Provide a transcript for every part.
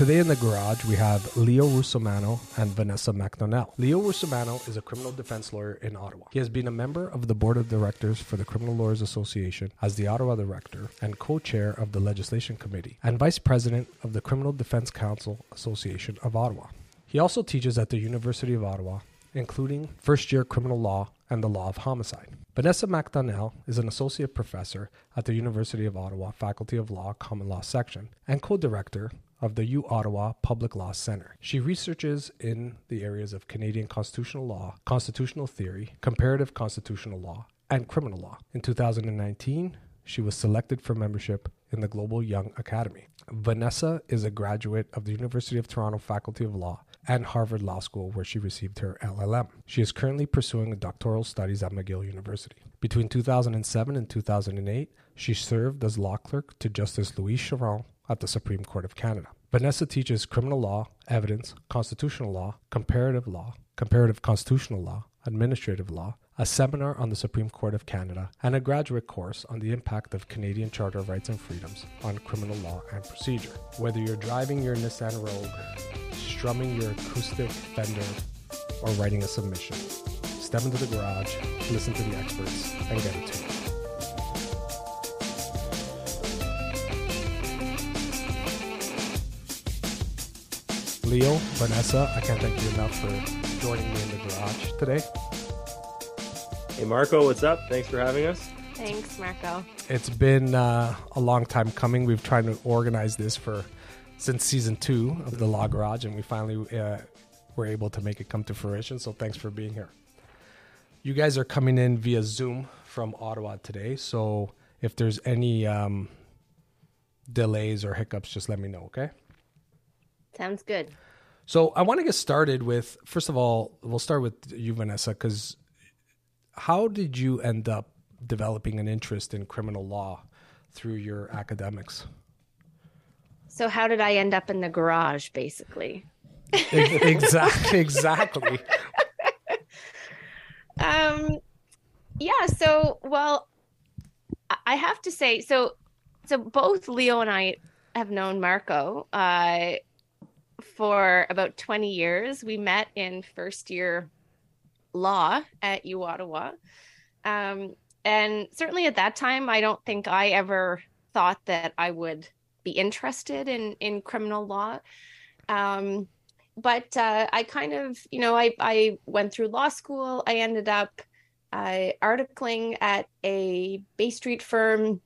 Today in the garage, we have Leo Russomanno and Vanessa MacDonnell. Leo Russomanno is a criminal defense lawyer in Ottawa. He has been a member of the board of directors for the Criminal Lawyers Association as the Ottawa director and co chair of the legislation committee and vice president of the Criminal Defense Counsel Association of Ottawa. He also teaches at the University of Ottawa, including first year criminal law and the law of homicide. Vanessa MacDonnell is an associate professor at the University of Ottawa Faculty of Law Common Law section and co director of the U Ottawa Public Law Center. She researches in the areas of Canadian constitutional law, constitutional theory, comparative constitutional law, and criminal law. In 2019, she was selected for membership in the Global Young Academy. Vanessa is a graduate of the University of Toronto Faculty of Law and Harvard Law School, where she received her LLM. She is currently pursuing doctoral studies at McGill University. Between 2007 and 2008, she served as law clerk to Justice Louis Charron at the Supreme Court of Canada. Vanessa teaches criminal law, evidence, constitutional law, comparative law, comparative constitutional law, administrative law, a seminar on the Supreme Court of Canada, and a graduate course on the impact of Canadian Charter of Rights and Freedoms on criminal law and procedure. Whether you're driving your Nissan Rogue, strumming your acoustic Fender, or writing a submission, step into the garage, listen to the experts, and get it to Leo, Vanessa, I can't thank you enough for joining me in the garage today. Hey, Marco, what's up? Thanks for having us. Thanks, Marco. It's been uh, a long time coming. We've tried to organize this for since season two of the Law Garage, and we finally uh, were able to make it come to fruition. So thanks for being here. You guys are coming in via Zoom from Ottawa today. So if there's any um, delays or hiccups, just let me know, okay? Sounds good. So I want to get started with first of all, we'll start with you, Vanessa, because how did you end up developing an interest in criminal law through your academics? So how did I end up in the garage, basically? exactly. Exactly. um, yeah. So, well, I have to say, so, so both Leo and I have known Marco uh, for about 20 years. We met in first year law at U Ottawa. Um, and certainly at that time, I don't think I ever thought that I would be interested in in criminal law. Um, but uh, I kind of, you know, I I went through law school. I ended up uh, articling at a Bay Street firm,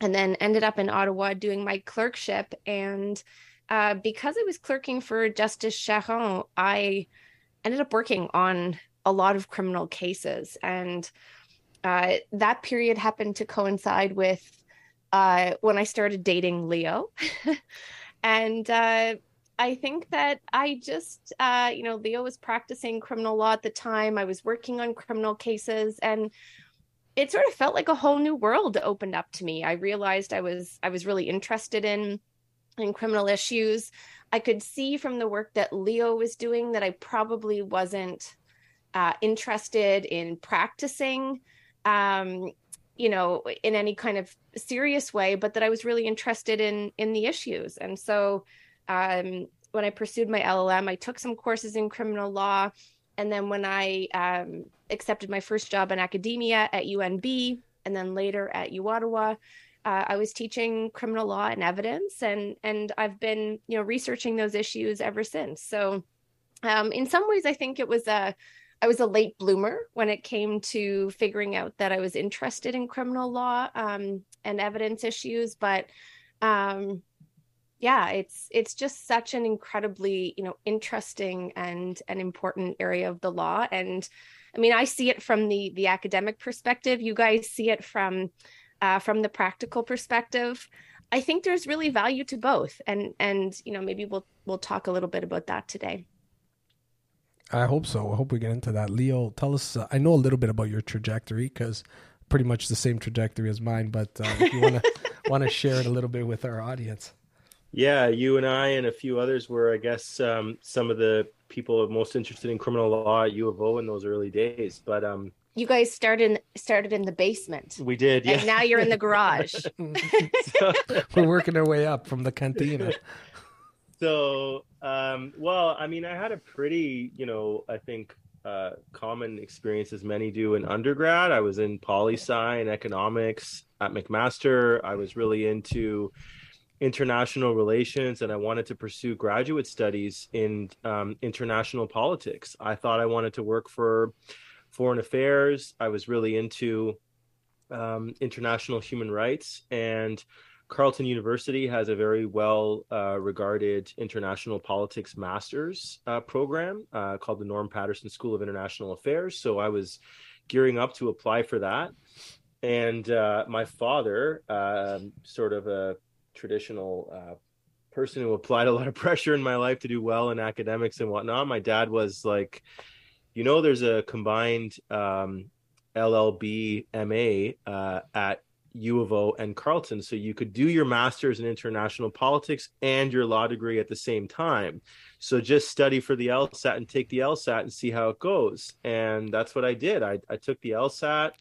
and then ended up in Ottawa doing my clerkship. And uh, because I was clerking for Justice Charron, I ended up working on a lot of criminal cases. And uh, that period happened to coincide with uh, when I started dating Leo. and uh, I think that I just, uh, you know, Leo was practicing criminal law at the time. I was working on criminal cases and it sort of felt like a whole new world opened up to me. I realized I was I was really interested in in criminal issues. I could see from the work that Leo was doing that I probably wasn't uh, interested in practicing, um, you know, in any kind of serious way, but that I was really interested in in the issues. And so, um, when I pursued my LLM, I took some courses in criminal law, and then when I um, accepted my first job in academia at UNB, and then later at U Ottawa. Uh, I was teaching criminal law and evidence, and and I've been you know researching those issues ever since. So, um, in some ways, I think it was a I was a late bloomer when it came to figuring out that I was interested in criminal law um, and evidence issues. But um, yeah, it's it's just such an incredibly you know interesting and an important area of the law. And I mean, I see it from the the academic perspective. You guys see it from uh, from the practical perspective. I think there's really value to both, and and you know maybe we'll we'll talk a little bit about that today. I hope so. I hope we get into that. Leo, tell us. Uh, I know a little bit about your trajectory because pretty much the same trajectory as mine. But uh, if you want to want to share it a little bit with our audience. Yeah, you and I and a few others were, I guess, um, some of the people most interested in criminal law at U of O in those early days. But um, you guys started started in the basement. We did, yeah. And now you're in the garage. so, We're working our way up from the cantina. so, um, well, I mean, I had a pretty, you know, I think uh, common experience as many do in undergrad. I was in poli sci and economics at McMaster. I was really into international relations and I wanted to pursue graduate studies in um, international politics. I thought I wanted to work for foreign affairs. I was really into um, international human rights and Carleton University has a very well uh, regarded international politics master's uh, program uh, called the Norm Paterson School of International Affairs. So I was gearing up to apply for that. And uh, my father, um, sort of a traditional uh, person who applied a lot of pressure in my life to do well in academics and whatnot, my dad was like, you know, there's a combined um, LLB MA uh, at U of O and Carleton. So you could do your master's in international politics and your law degree at the same time. So just study for the LSAT and take the LSAT and see how it goes. And that's what I did. I, I took the LSAT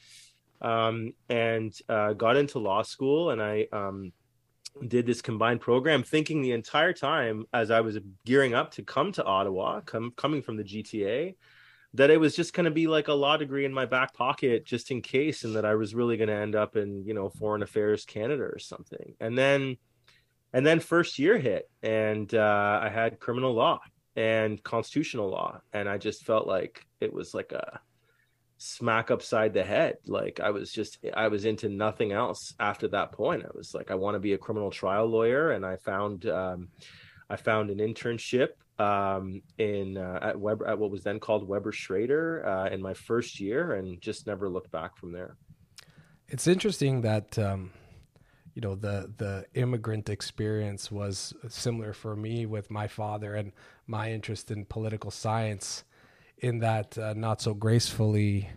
um, and uh, got into law school and I um, did this combined program thinking the entire time as I was gearing up to come to Ottawa, come, coming from the GTA, that it was just going to be like a law degree in my back pocket just in case and that i was really going to end up in you know foreign affairs canada or something. And then and then first year hit and uh, i had criminal law and constitutional law and i just felt like it was like a smack upside the head. Like i was just i was into nothing else after that point. I was like i want to be a criminal trial lawyer and i found um, i found an internship um, in uh, at Webber at what was then called Webber Schroeder uh, in my first year, and just never looked back from there. It's interesting that um, you know the the immigrant experience was similar for me with my father and my interest in political science. In that, uh, not so gracefully,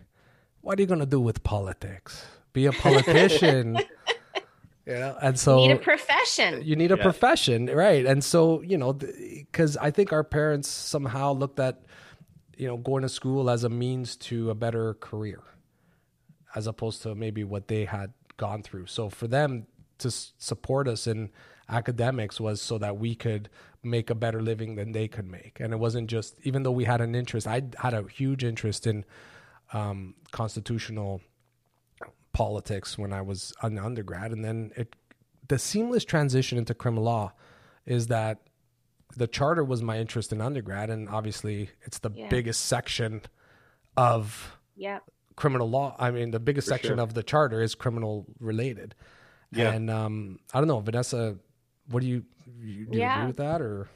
what are you going to do with politics? Be a politician. Yeah, and so you need a profession. You need a yeah. profession, right? And so you know, because I think our parents somehow looked at you know going to school as a means to a better career, as opposed to maybe what they had gone through. So for them to support us in academics was so that we could make a better living than they could make, and it wasn't just even though we had an interest. I had a huge interest in um, constitutional politics when I was an undergrad, and then it the seamless transition into criminal law is that the charter was my interest in undergrad, and obviously it's the yeah. biggest section of yeah. criminal law. I mean, the biggest For section sure. of the charter is criminal related. Yeah. And um, I don't know, Vanessa, what do you, you do you yeah. agree with that or?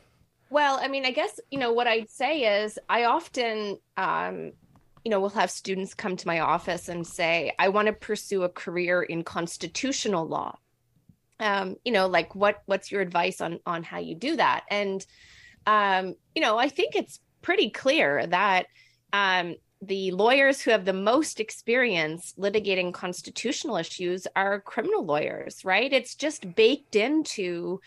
Well, I mean, I guess, you know, what I'd say is I often um, you know, we'll have students come to my office and say, I want to pursue a career in constitutional law. Um, you know, like what what's your advice on on how you do that? And um, you know, I think it's pretty clear that um, the lawyers who have the most experience litigating constitutional issues are criminal lawyers, right? It's just baked into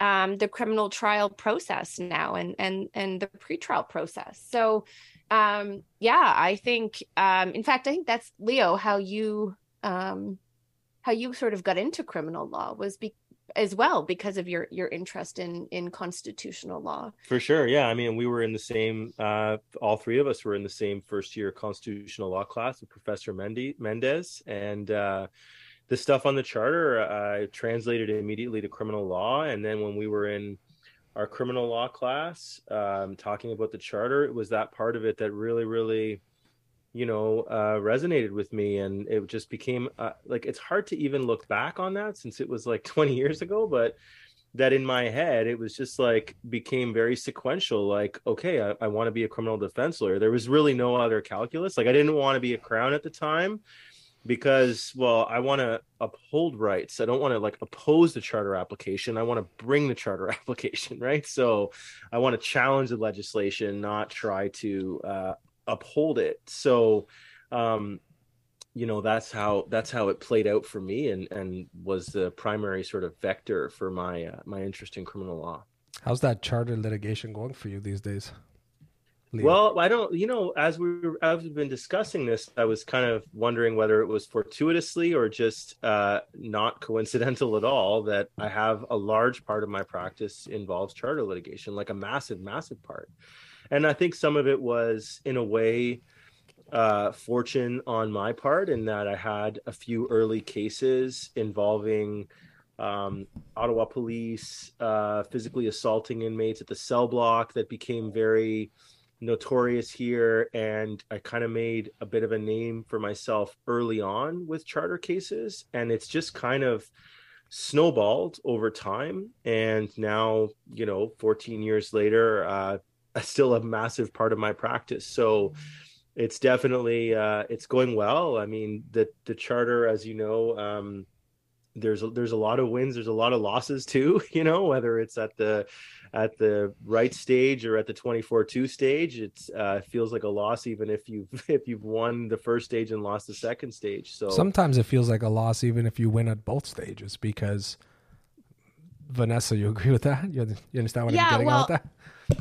um, the criminal trial process now and and and the pretrial process. So um yeah i think um in fact i think that's leo how you um how you sort of got into criminal law was be- as well because of your your interest in in constitutional law. For sure. Yeah. I mean we were in the same uh all three of us were in the same first year constitutional law class with professor Mendy, mendes. And uh the stuff on the charter uh, translated immediately to criminal law. And then when we were in our criminal law class, um, talking about the charter. It was that part of it that really, really, you know, uh, resonated with me, and it just became uh, like it's hard to even look back on that since it was like 20 years ago, but that in my head it was just like became very sequential like okay i, I want to be a criminal defense lawyer. There was really no other calculus. Like i didn't want to be a crown at the time because well i want to uphold rights. I don't want to like oppose the charter application. I want to bring the charter application right? So i want to challenge the legislation not try to uh, uphold it. So um you know that's how that's how it played out for me and and was the primary sort of vector for my uh, my interest in criminal law. How's that charter litigation going for you these days Leo? Well, I don't. You know, as we were, as we've been discussing this, I was kind of wondering whether it was fortuitously or just uh, not coincidental at all that I have a large part of my practice involves charter litigation, like a massive, massive part. And I think some of it was, in a way, uh, fortune on my part, in that I had a few early cases involving um, Ottawa police uh, physically assaulting inmates at the cell block that became very notorious here and i kind of made a bit of a name for myself early on with charter cases and it's just kind of snowballed over time and now you know 14 years later uh still a massive part of my practice. So it's definitely uh it's going well. I mean the the charter as you know um there's a, there's a lot of wins there's a lot of losses too you know whether it's at the at the right stage or at the 24-2 stage it's uh feels like a loss even if you've if you've won the first stage and lost the second stage so sometimes it feels like a loss even if you win at both stages because vanessa you agree with that you, you understand what Yeah, i'm getting well, at with that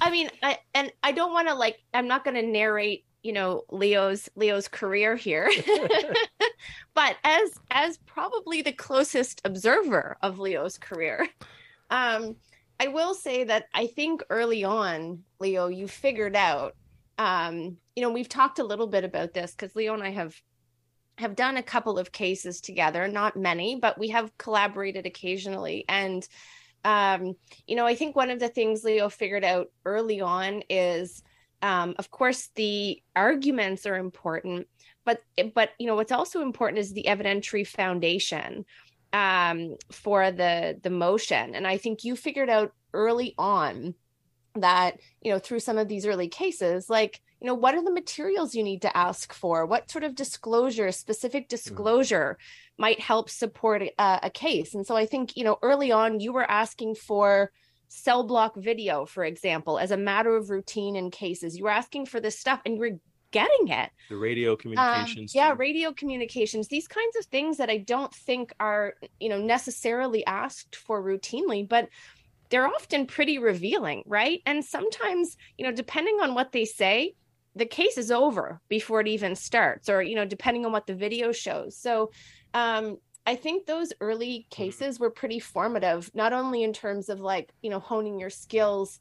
I mean, I, and I don't want to like. I'm not going to narrate, you know, Leo's Leo's career here, but as as probably the closest observer of Leo's career, um, I will say that I think early on, Leo, you figured out. Um, you know, we've talked a little bit about this because Leo and I have have done a couple of cases together, not many, but we have collaborated occasionally, and um, you know, I think one of the things Leo figured out early on is, um, of course, the arguments are important, but but you know what's also important is the evidentiary foundation um, for the the motion, and I think you figured out early on that you know through some of these early cases, like you know what are the materials you need to ask for, what sort of disclosure, specific disclosure might help support a, a case. And so I think, you know, early on you were asking for cell block video, for example, as a matter of routine in cases. You were asking for this stuff and you were getting it. the radio Um, communications yeah, too. radio communications, these kinds of things that I don't think are, you know, necessarily asked for routinely, but they're often pretty revealing, right? And sometimes, you know, depending on what they say, the case is over before it even starts, or, you know, depending on what the video shows. So, um, I think those early mm-hmm. cases were pretty formative, not only in terms of like, you know, honing your skills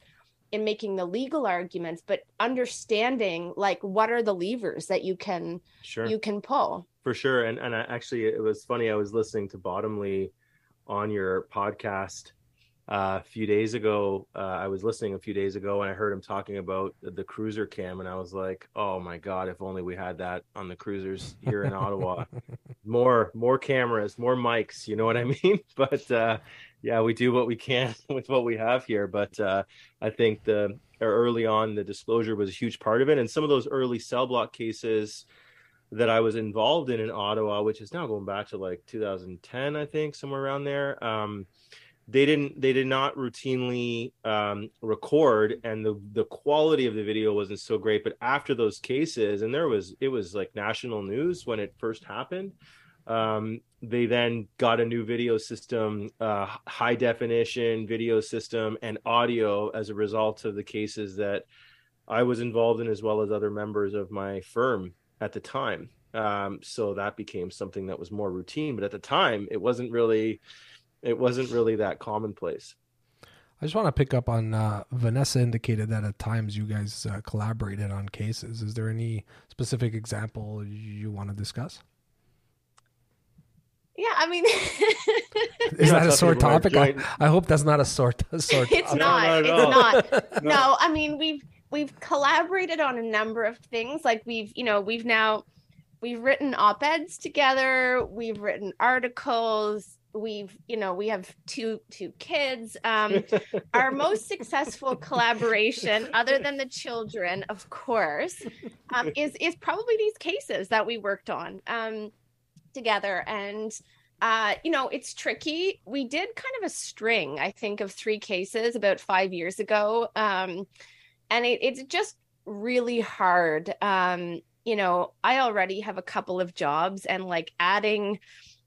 in making the legal arguments, but understanding like what are the levers that you can sure you can pull. for sure and and I, actually it was funny i was listening to bottomley on your podcast uh, a few days ago uh, i was listening a few days ago and i heard him talking about the, the cruiser cam and i was like oh my god if only we had that on the cruisers here in ottawa. More more cameras more mics you know what i mean? But uh yeah we do what we can with what we have here. But uh i think the early on the disclosure was a huge part of it. And some of those early cell block cases that I was involved in in Ottawa, which is now going back to like 2010, I think, somewhere around there. Um, they didn't, they did not routinely um, record, and the the quality of the video wasn't so great. But after those cases, and there was, it was like national news when it first happened. Um, they then got a new video system, uh, high definition video system, and audio as a result of the cases that I was involved in, as well as other members of my firm at the time. Um, so that became something that was more routine. But at the time, it wasn't really, it wasn't really that commonplace. I just want to pick up on uh, Vanessa indicated that at times you guys uh, collaborated on cases. Is there any specific example you want to discuss? Yeah, I mean, Is that a sore topic? I, I hope that's not a sore, a sore it's topic. not. not at it's all. not. No. No, I mean we've we've collaborated on a number of things. Like we've you know we've now we've written op eds together. We've written articles. We've you know we have two two kids. Um, our most successful collaboration, other than the children, of course, um, is is probably these cases that we worked on um, together. And uh, you know, it's tricky. We did kind of a string, I think, of three cases about five years ago, um, and it, it's just really hard. Um, you know, I already have a couple of jobs, and like adding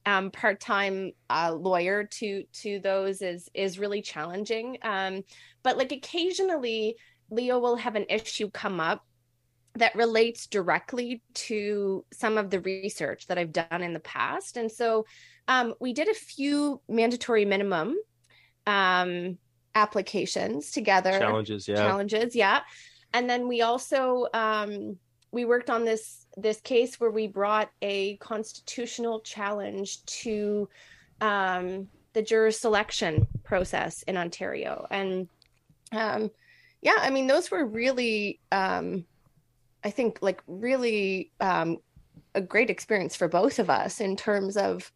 um, part-time uh, lawyer to to those is is really challenging. Um, but like occasionally, Leo will have an issue come up that relates directly to some of the research that I've done in the past. And so um, we did a few mandatory minimum um, applications together. Challenges, yeah. Challenges, yeah. And then we also um, we worked on this this case where we brought a constitutional challenge to um, the juror selection process in Ontario. And um, yeah, I mean, those were really, um, I think, like really um, a great experience for both of us in terms of,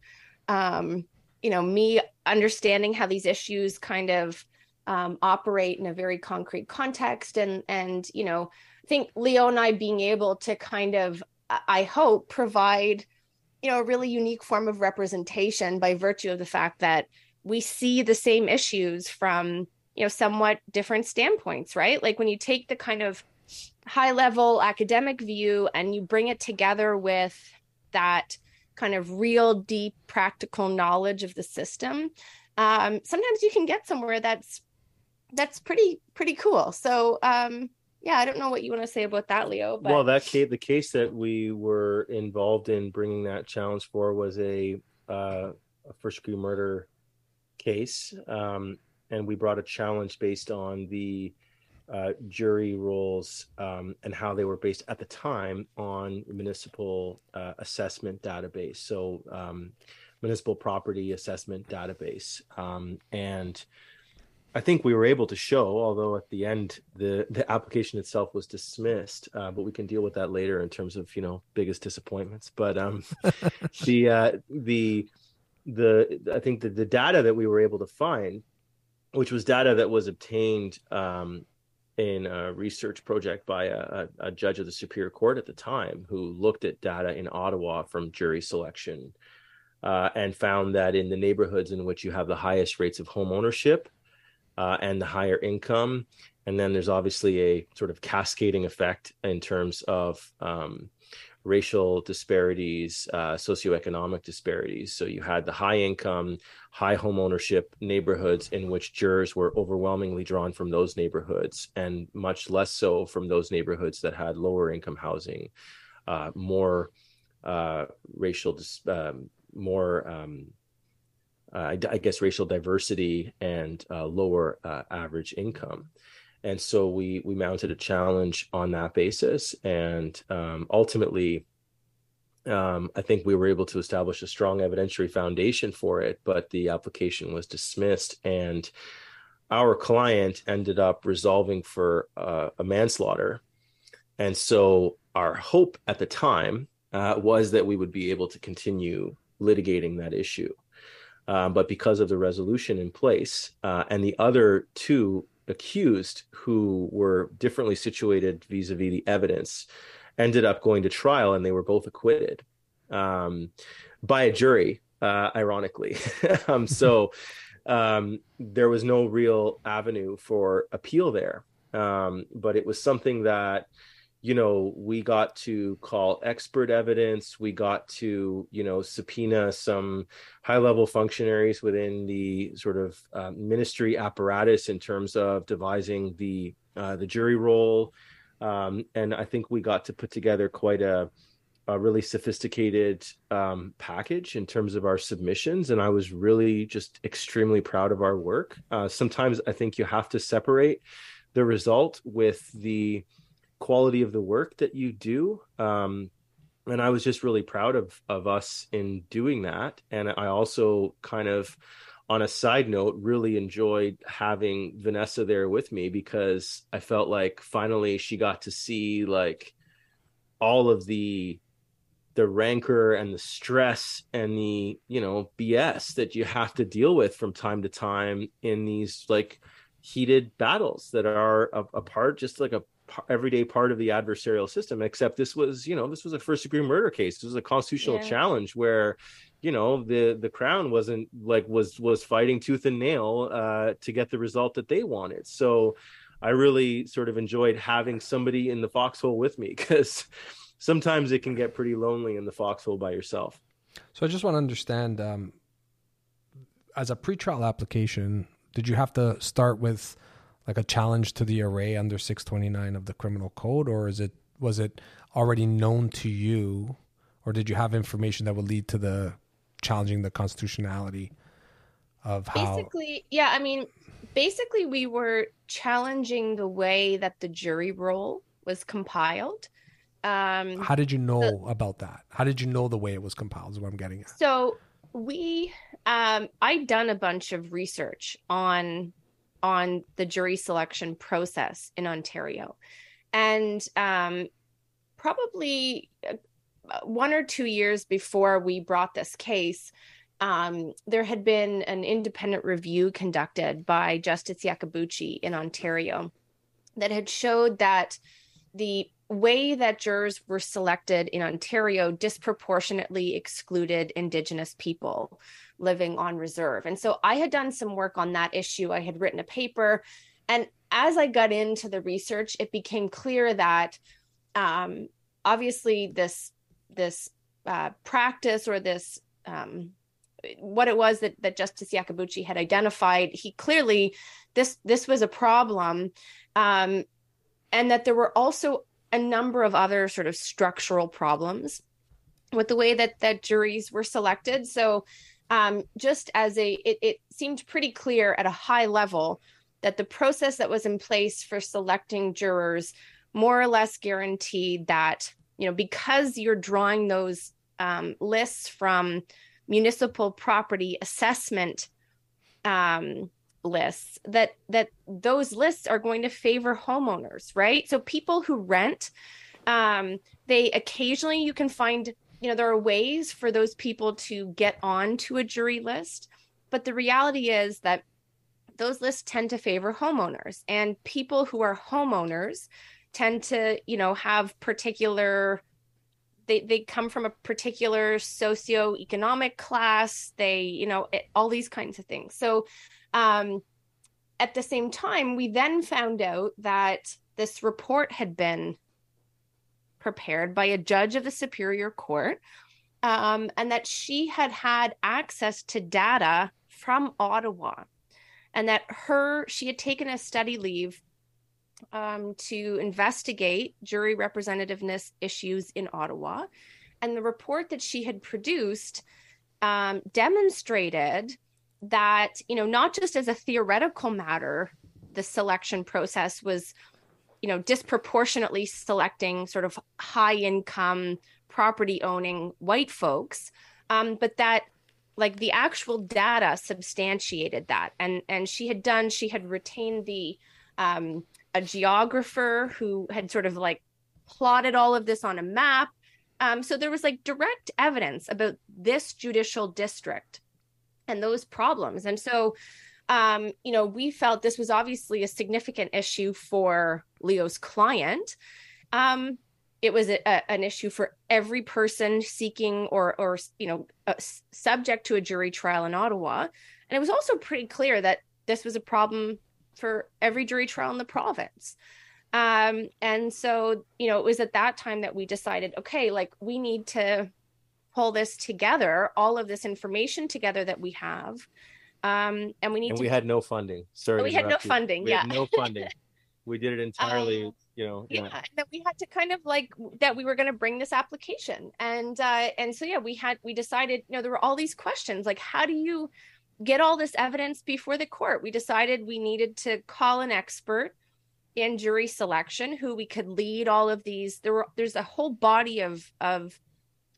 um, you know, me understanding how these issues kind of um, operate in a very concrete context, and and you know, I think Leo and I being able to kind of, I hope, provide you know a really unique form of representation by virtue of the fact that we see the same issues from you know somewhat different standpoints right? Like when you take the kind of high level academic view and you bring it together with that kind of real deep practical knowledge of the system um, sometimes you can get somewhere that's that's pretty pretty cool. So um, yeah, I don't know what you want to say about that, Leo. But... Well, that case, the case that we were involved in bringing that challenge for was a, uh, a first degree murder case, um, and we brought a challenge based on the uh, jury rules um, and how they were based at the time on municipal uh, assessment database. So, um, municipal property assessment database, um, and I think we were able to show, although at the end the the application itself was dismissed, uh, but we can deal with that later in terms of you know biggest disappointments. But um, the uh, the the I think the the data that we were able to find, which was data that was obtained um, in a research project by a, a, judge of the Superior Court at the time, who looked at data in Ottawa from jury selection. Uh, and found that in the neighborhoods in which you have the highest rates of home ownership, uh, and the higher income. And then there's obviously a sort of cascading effect in terms of um, racial disparities, uh, socioeconomic disparities. So you had the high income, high home ownership neighborhoods in which jurors were overwhelmingly drawn from those neighborhoods, and much less so from those neighborhoods that had lower income housing, uh, more uh, racial, um, more um, I, I, guess racial diversity and uh, lower uh, average income. And so we we mounted a challenge on that basis and um, ultimately um, i think we were able to establish a strong evidentiary foundation for it but the application was dismissed and our client ended up resolving for uh, a manslaughter. And so our hope at the time uh, was that we would be able to continue litigating that issue um, but because of the resolution in place uh, and the other two accused who were differently situated vis-a-vis the evidence ended up going to trial and they were both acquitted um, by a jury uh, ironically. Um, so um, there was no real avenue for appeal there. Um, but it was something that you know, we got to call expert evidence. We got to, you know, subpoena some high level functionaries within the sort of uh, ministry apparatus in terms of devising the uh, the jury roll. Um, and I think we got to put together quite a, a really sophisticated um, package in terms of our submissions. And I was really just extremely proud of our work. Uh, sometimes I think you have to separate the result with the quality of the work that you do. Um, and I was just really proud of of us in doing that. And I also kind of, on a side note, really enjoyed having Vanessa there with me because I felt like finally she got to see like all of the the rancor and the stress and the you know BS that you have to deal with from time to time in these like heated battles that are a, a part just like a everyday part of the adversarial system except this was you know this was a first degree murder case. This was a constitutional yeah. challenge where you know the the crown wasn't like was was fighting tooth and nail uh to get the result that they wanted. So i really sort of enjoyed having somebody in the foxhole with me because sometimes it can get pretty lonely in the foxhole by yourself. So i just want to understand um as a pretrial application did you have to start with like a challenge to the array under 629 of the criminal code or is it was it already known to you, or did you have information that would lead to the challenging the constitutionality of how? Basically, yeah. I mean, basically, we were challenging the way that the jury roll was compiled. Um, how did you know the, about that? How did you know the way it was compiled? Is what I'm getting at. So we, um, I'd done a bunch of research on on the jury selection process in Ontario, and um, probably uh, one or two years before we brought this case, um, there had been an independent review conducted by Justice Iacobucci in Ontario that had showed that the way that jurors were selected in Ontario disproportionately excluded Indigenous people living on reserve. And so I had done some work on that issue. I had written a paper. And as I got into the research, it became clear that um, obviously this this uh, practice or this um, what it was that, that Justice Iacobucci had identified, he clearly this this was a problem, um, and that there were also a number of other sort of structural problems with the way that that juries were selected. So, um, just as a, it, it seemed pretty clear at a high level that the process that was in place for selecting jurors more or less guaranteed that you know because you're drawing those um, lists from municipal property assessment um, lists that that those lists are going to favor homeowners right? So people who rent um, they occasionally you can find you know there are ways for those people to get on to a jury list but the reality is that those lists tend to favor homeowners and people who are homeowners tend to you know have particular they they come from a particular socioeconomic class they you know it, all these kinds of things. So um at the same time we then found out that this report had been prepared by a judge of the superior court um, and that she had had access to data from ottawa and that her she had taken a study leave um, to investigate jury representativeness issues in Ottawa. And the report that she had produced um, demonstrated that, you know, not just as a theoretical matter, the selection process was, you know, disproportionately selecting sort of high income property owning white folks, um, but that like the actual data substantiated that and and she had done she had retained the um, a geographer who had sort of like plotted all of this on a map. Um, so there was like direct evidence about this judicial district and those problems. And so, um, you know, we felt this was obviously a significant issue for Leo's client. Um, it was a, a, an issue for every person seeking or, or you know, subject to a jury trial in Ottawa. And it was also pretty clear that this was a problem for every jury trial in the province. Um, and so, you know, it was at that time that we decided, okay, like we need to pull this together, all of this information together that we have. Um, and we need and to. we had no funding. Sorry. We had no funding. We yeah. no funding. we did it entirely, um, you know. Yeah. yeah. That we had to kind of like that we were going to bring this application. And, uh, and so, yeah, we had, we decided, you know, there were all these questions like, how do you, get all this evidence before the court. We decided we needed to call an expert in jury selection who we could lead all of these. There were there's a whole body of of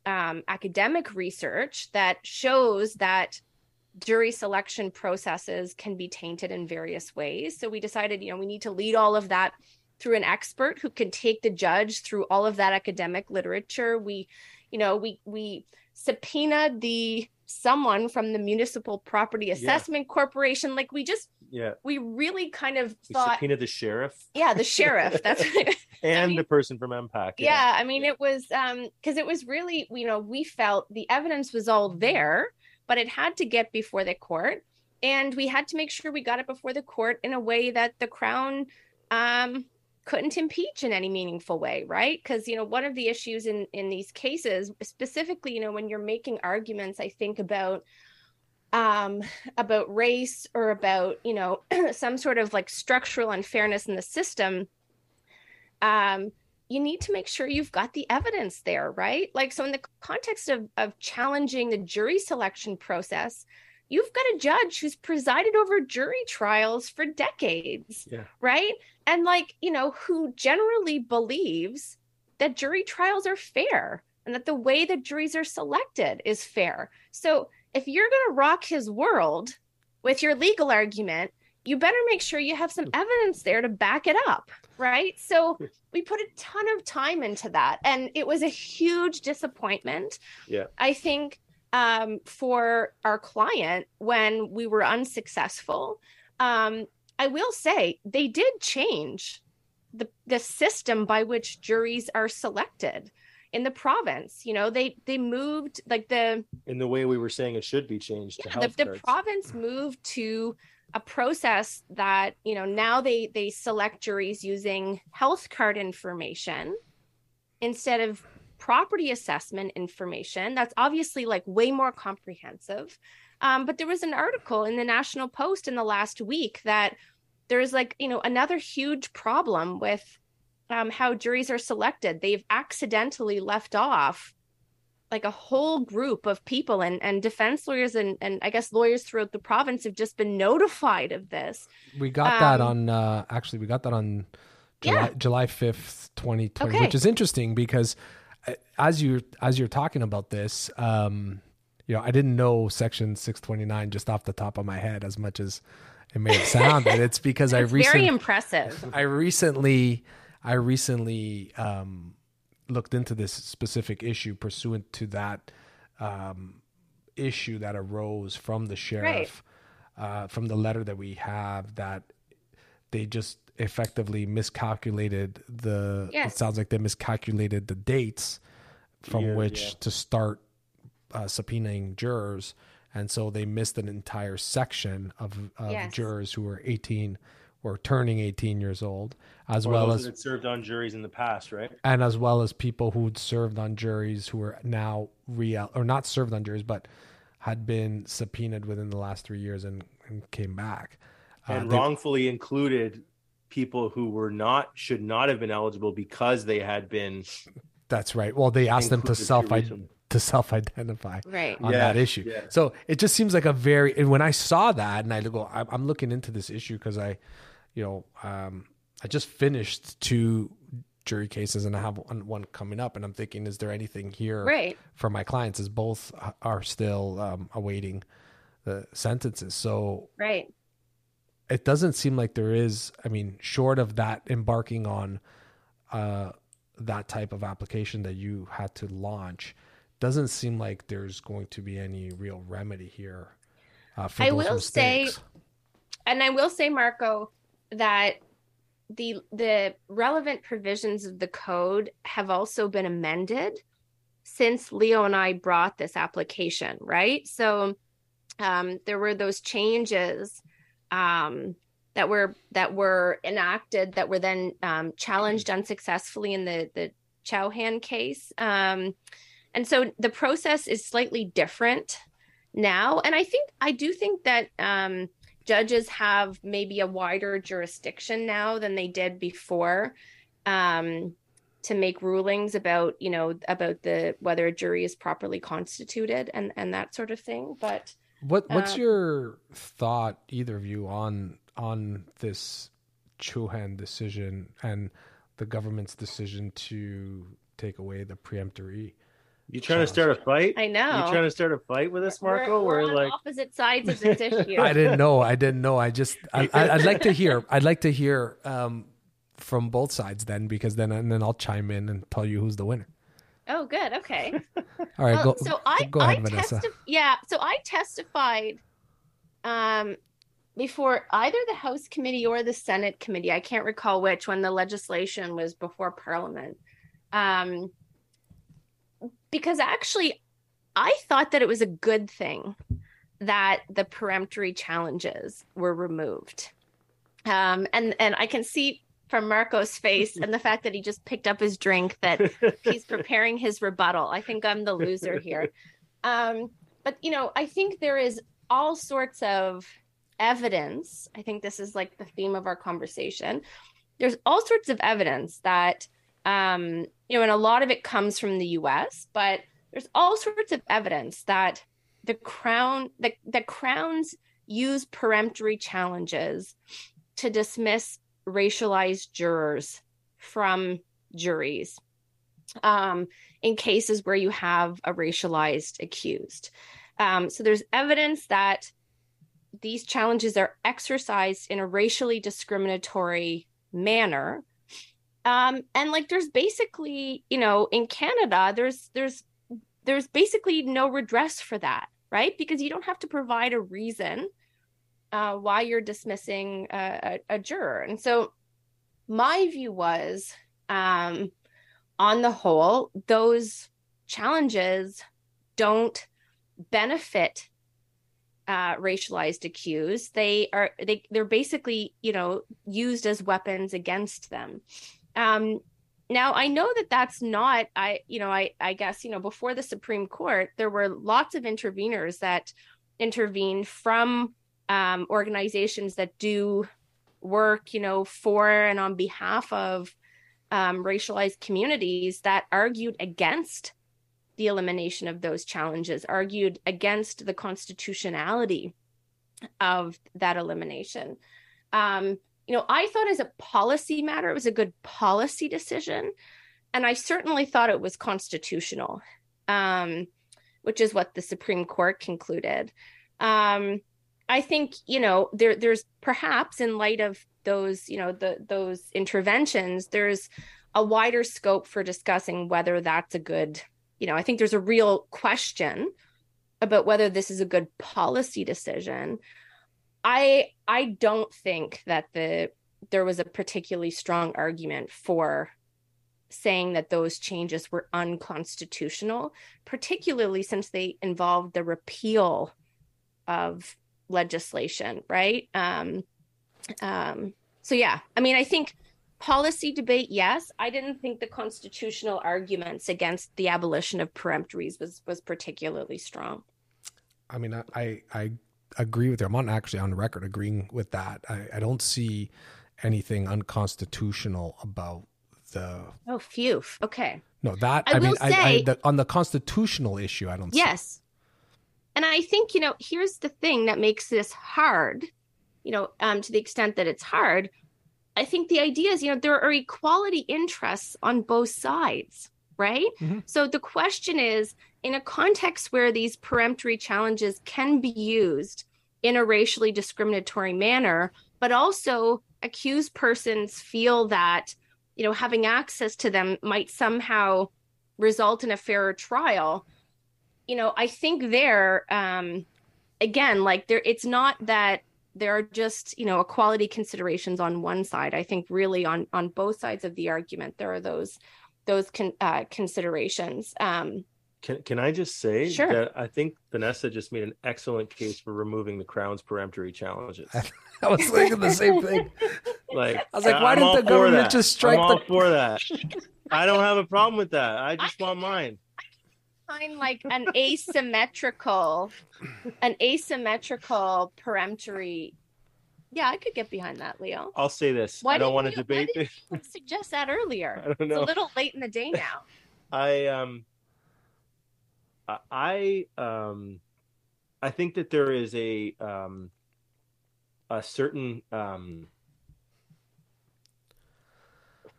um, academic research that shows that jury selection processes can be tainted in various ways. So we decided, you know, we need to lead all of that through an expert who can take the judge through all of that academic literature. We, you know, we we subpoenaed the someone from the municipal property assessment yeah. corporation like we just yeah we really kind of we thought subpoenaed the sheriff yeah the sheriff that's and I mean, the person from MPAC yeah. yeah i mean it was um because it was really you know we felt the evidence was all there but it had to get before the court and we had to make sure we got it before the court in a way that the crown um couldn't impeach in any meaningful way right because you know one of the issues in in these cases specifically you know when you're making arguments i think about um about race or about you know some sort of like structural unfairness in the system um you need to make sure you've got the evidence there, right? Like, so in the context of, of challenging the jury selection process, you've got a judge who's presided over jury trials for decades, Yeah. right? And, like, you know, who generally believes that jury trials are fair and that the way that juries are selected is fair. So, if you're going to rock his world with your legal argument, you better make sure you have some evidence there to back it up, right? So we put a ton of time into that, and it was a huge disappointment. Yeah. I think um, for our client when we were unsuccessful. Um, I will say they did change the the system by which juries are selected in the province. You know, they they moved like the In the way we were saying it should be changed to yeah, the, the province moved to a process that you know now they they select juries using health card information instead of property assessment information. That's obviously like way more comprehensive. Um, but there was an article in the national post in the last week that there's like you know another huge problem with um, how juries are selected. They've accidentally left off like a whole group of people and, and defense lawyers and, and I guess lawyers throughout the province have just been notified of this. We got that Um, on uh actually we got that on July Yeah. July 5th, 2020, Okay. which is interesting because uh, as you as you're talking about this, um you know, I didn't know section 629 just off the top of my head as much as it may have sounded. it's because I It's recently very impressive. I recently I recently um, looked into this specific issue pursuant to that um, issue that arose from the sheriff uh, from the letter that we have that they just effectively miscalculated the it sounds like they miscalculated the dates from Years, which yeah. to start uh, subpoenaing jurors and so they missed an entire section of, of Yes. jurors who were 18 or turning 18 years old as Or well those as that served on juries in the past, right? and as well as people who'd served on juries who are now real or not served on juries but had been subpoenaed within the last three years and, and came back Uh, and they- wrongfully included people who were not should not have been eligible because they had been that's right well they asked them to self to self identify Right. on Yeah, that issue. yeah. So it just seems like a very. And when I saw that, and I go, I'm, I'm looking into this issue because I, you know, um, I just finished two jury cases and I have one, one coming up, and I'm thinking, is there anything here Right. for my clients? As both are still um, awaiting the sentences, so Right. it doesn't seem like there is. I mean, short of that embarking on uh, that type of application that you had to launch, doesn't seem like there's going to be any real remedy here. Uh, for I will say- And I will say, Marco, that the the relevant provisions of the code have also been amended since Leo and I brought this application, right? So um, there were those changes um, that were that were enacted that were then um, challenged unsuccessfully in the the Chouhan case, um, and so the process is slightly different now. And I think I do think that um, judges have maybe a wider jurisdiction now than they did before. Um, to make rulings about you know about the whether a jury is properly constituted and and that sort of thing but What what's Um, your thought, either of you, on on this Chouhan decision and the government's decision to take away the preemptory? You trying to start a fight? i know You trying to start a fight with us, Marco? we're, we're We're, on like, opposite sides of this issue I didn't know. I didn't know. I just I, I, I'd like to hear. I'd like to hear um, from both sides then, because then and then I'll chime in and tell you who's the winner. oh good okay All right, Well, go. so I, go ahead, I Vanessa. testi- yeah, so I testified um, before either the House committee or the Senate committee. I can't recall which when the legislation was before Parliament. Um, because actually, I thought that it was a good thing that the peremptory challenges were removed. Um, and and I can see from Marco's face and the fact that he just picked up his drink that he's preparing his rebuttal. I think I'm the loser here. Um, but you know, I think there is all sorts of evidence. I think this is like the theme of our conversation. There's all sorts of evidence that Um, you know, and a lot of it comes from the US, but there's all sorts of evidence that the crown the, the crowns use peremptory challenges to dismiss racialized jurors from juries um, in cases where you have a racialized accused. Um, so there's evidence that these challenges are exercised in a racially discriminatory manner. Um, and like there's basically, you know, in Canada, there's there's there's basically no redress for that, right? Because you don't have to provide a reason uh, why you're dismissing a, a, a, juror. And so my view was, um, on the whole, those challenges don't benefit uh, racialized accused. They are they they're basically you know used as weapons against them. Um, now I know that that's not I you know I I guess you know before the Supreme Court there were lots of interveners that intervened from um, organizations that do work you know for and on behalf of um, racialized communities that argued against the elimination of those challenges, argued against the constitutionality of that elimination. Um, you know, I thought as a policy matter, it was a good policy decision. And I certainly thought it was constitutional, um, which is what the Supreme Court concluded. Um, I think, you know, there there's perhaps in light of those, you know, the those interventions, there's a wider scope for discussing whether that's a good you know, I think there's a real question about whether this is a good policy decision. I I don't think that the there was a particularly strong argument for saying that those changes were unconstitutional, particularly since they involved the repeal of legislation, right? Um, um, so yeah, I mean, I think policy debate yes i didn't think the constitutional arguments against the abolition of peremptories was was particularly strong i mean i i, I agree with you. I'm not actually on record agreeing with that. I, I don't see anything unconstitutional about the oh phew. Okay. No that i, I mean say, I, I the, on the constitutional issue i don't yes. And i think you know here's the thing that makes this hard you know um, to the extent that it's hard. I think the idea is, you know, there are equality interests on both sides, right? Mm-hmm. So the question is in a context where these peremptory challenges can be used in a racially discriminatory manner, but also accused persons feel that, you know, having access to them might somehow result in a fairer trial. You know, I think there, um, again, like there, it's not that there are just you know equality considerations on one side i think really on on both sides of the argument there are those those con, uh, considerations um can, can I just say sure. that I think Vanessa just made an excellent case for removing the crown's peremptory challenges. I was thinking the same thing. Like I was like, why didn't the government just strike I'm the... all for that? I don't have a problem with that. I just want mine I find like an asymmetrical, an asymmetrical peremptory. Yeah, I could get behind that, Leo. I'll say this. Why I don't want to debate this. Suggest that earlier. I don't know. It's a little late in the day now. I um, I um, I think that there is a um, a certain um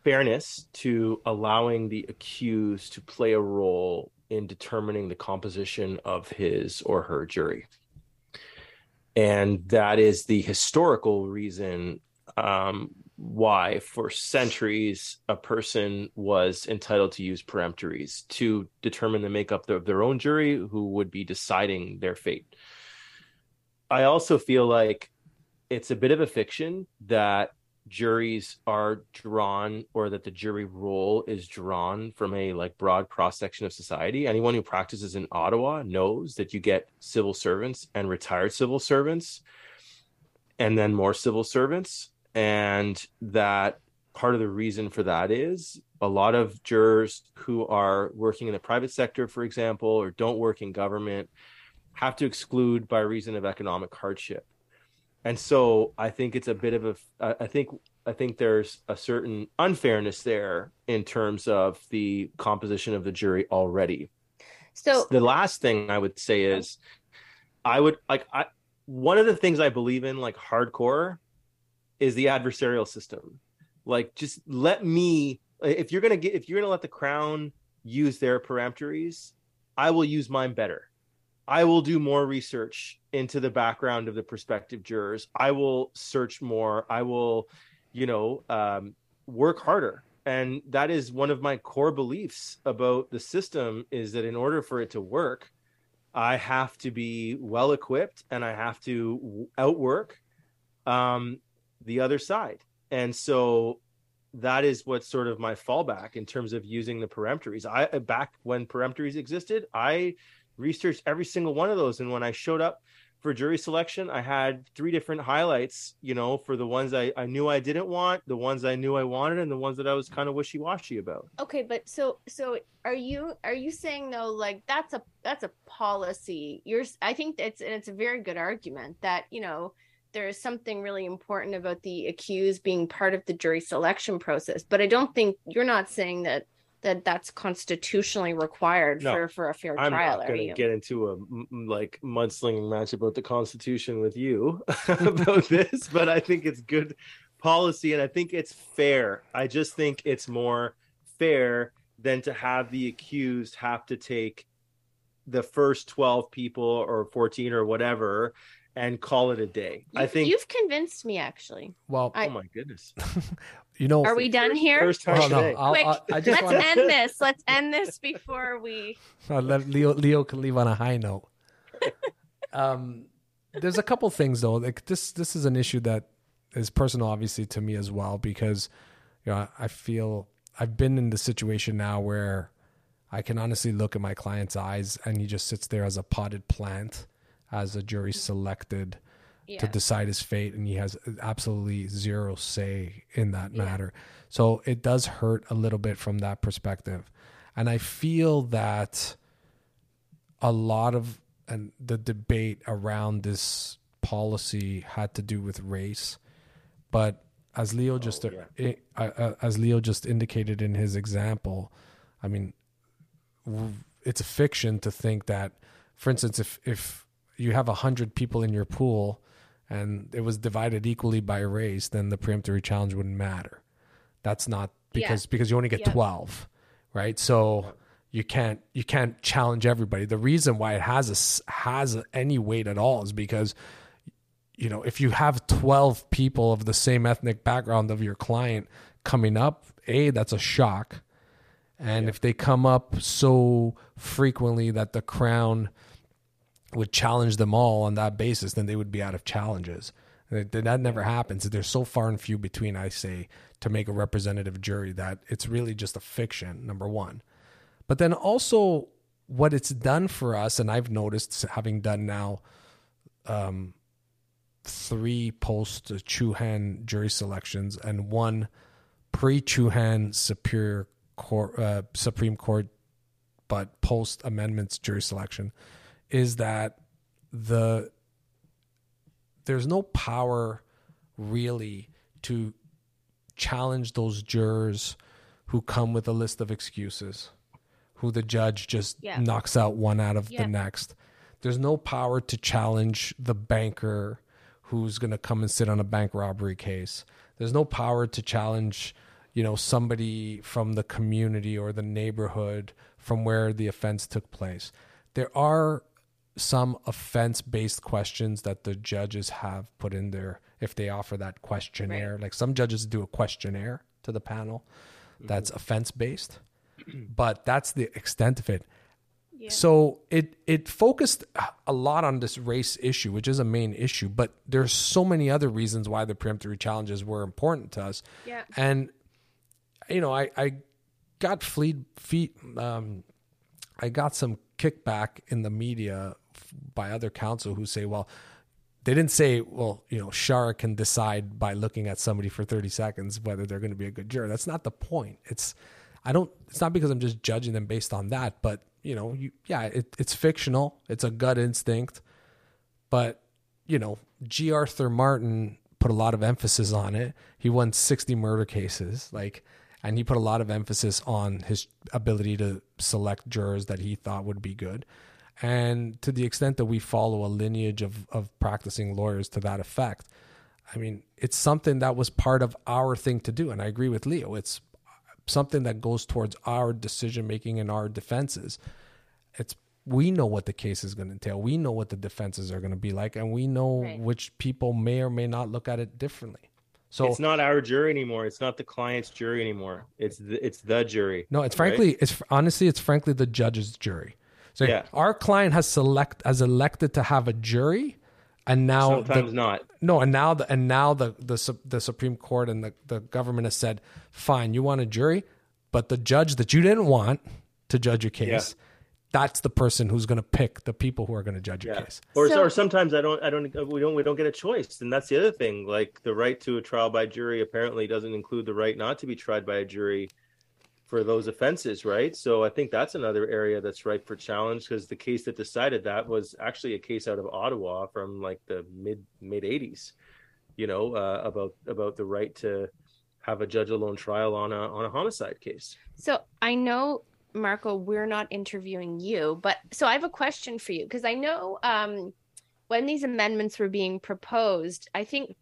fairness to allowing the accused to play a role in determining the composition of his or her jury. And that is the historical reason um, why, for centuries, a person was entitled to use peremptories to determine the makeup of their own jury who would be deciding their fate. I also feel like it's a bit of a fiction that juries are drawn or that the jury roll is drawn from a like broad cross section of society anyone who practices in ottawa knows that you get civil servants and retired civil servants and then more civil servants and that part of the reason for that is a lot of jurors who are working in the private sector for example or don't work in government have to exclude by reason of economic hardship and so I think it's a bit of a. I think I think there's a certain unfairness there in terms of the composition of the jury already. So the last thing I would say is, I would like I one of the things I believe in like hardcore is the adversarial system. Like just let me if you're gonna get if you're gonna let the crown use their peremptories, I will use mine better. I will do more research into the background of the prospective jurors. I will search more. I will, you know, um, work harder. And that is one of my core beliefs about the system is that in order for it to work, I have to be well equipped and I have to outwork um, the other side. And so that is what's sort of my fallback in terms of using the peremptories. I uh, back when peremptories existed, I researched every single one of those. And when I showed up for jury selection, I had three different highlights, you know, for the ones I, I knew I didn't want, the ones I knew I wanted, and the ones that I was kind of wishy washy about. Okay, but so so are you are you saying though like that's a that's a policy? You're I think it's and it's a very good argument that, you know, there is something really important about the accused being part of the jury selection process. But I don't think you're not saying that that that's constitutionally required no, for for a fair I'm trial. I'm going to get into a like mudslinging match about the Constitution with you about this, but I think it's good policy and I think it's fair. I just think it's more fair than to have the accused have to take the first 12 people or 14 or whatever and call it a day. You, I think you've convinced me actually. Well, I, oh my goodness. you know, are we done first, here? First time well, no, Quick, I'll, I just let's wanna... end this. Let's end this before we. Let Leo Leo can leave on a high note. um, there's a couple things though. Like this, this is an issue that is personal, obviously, to me as well, because you know I feel I've been in the situation now where I can honestly look at my client's eyes and he just sits there as a potted plant, as a jury selected yeah. to decide his fate, and he has absolutely zero say in that yeah. matter. So it does hurt a little bit from that perspective, and I feel that a lot of and the debate around this policy had to do with race, but as Leo just oh, yeah. uh, uh, as Leo just indicated in his example, I mean, it's a fiction to think that, for instance, if if you have a hundred people in your pool and it was divided equally by race, then the preemptory challenge wouldn't matter. That's not because yeah. because you only get yeah. 12, right? So you can't you can't challenge everybody. The reason why it has a, has any weight at all is because you know, if you have 12 people of the same ethnic background of your client coming up, A, that's a shock. And yeah. if they come up so frequently that the crown would challenge them all on that basis, then they would be out of challenges. That never happens. They're so far and few between, I say, to make a representative jury that it's really just a fiction, number one. But then also, what it's done for us, and I've noticed having done now um, three post Chouhan jury selections and one pre Chouhan Superior Court, uh, Supreme Court, but post amendments jury selection is that the there's no power really to challenge those jurors who come with a list of excuses who the judge just yeah. knocks out one out of yeah. the next there's no power to challenge the banker who's going to come and sit on a bank robbery case there's no power to challenge you know somebody from the community or the neighborhood from where the offense took place there are some offense based questions that the judges have put in there if they offer that questionnaire. Right. Like some judges do a questionnaire to the panel that's mm-hmm. offense based, but that's the extent of it. Yeah. So it it focused a lot on this race issue, which is a main issue, but there's so many other reasons why the preemptory challenges were important to us. Yeah. And you know, I I got fleet feet um I got some kickback in the media by other counsel who say, well, they didn't say, well, you know, Shara can decide by looking at somebody for 30 seconds whether they're going to be a good juror. That's not the point. It's, I don't, it's not because I'm just judging them based on that, but, you know, you, yeah, it, it's fictional. It's a gut instinct. But you know, G. Arthur Martin put a lot of emphasis on it. He won 60 murder cases, like, and he put a lot of emphasis on his ability to select jurors that he thought would be good. And to the extent that we follow a lineage of, of practicing lawyers to that effect, I mean, it's something that was part of our thing to do. And I agree with Leo. It's something that goes towards our decision making and our defenses. It's we know what the case is going to entail. We know what the defenses are going to be like, and we know right. which people may or may not look at it differently. So it's not our jury anymore. It's not the client's jury anymore. It's the, it's the jury. No, it's frankly, right? it's honestly, it's frankly the judge's jury. So yeah. our client has select has elected to have a jury, and now sometimes the, not. No, and now the and now the the the Supreme Court and the the government has said, fine, you want a jury, but the judge that you didn't want to judge your case. Yeah that's the person who's going to pick the people who are going to judge your case. Or, so, or sometimes I don't, I don't, we don't, we don't get a choice, and that's the other thing. Like the right to a trial by jury apparently doesn't include the right not to be tried by a jury for those offenses, right? So I think that's another area that's ripe for challenge because the case that decided that was actually a case out of Ottawa from like the mid mid '80s, you know, uh, about about the right to have a judge alone trial on a on a homicide case. So I know Marco, we're not interviewing you, but so I have a question for you because I know um, when these amendments were being proposed, I think,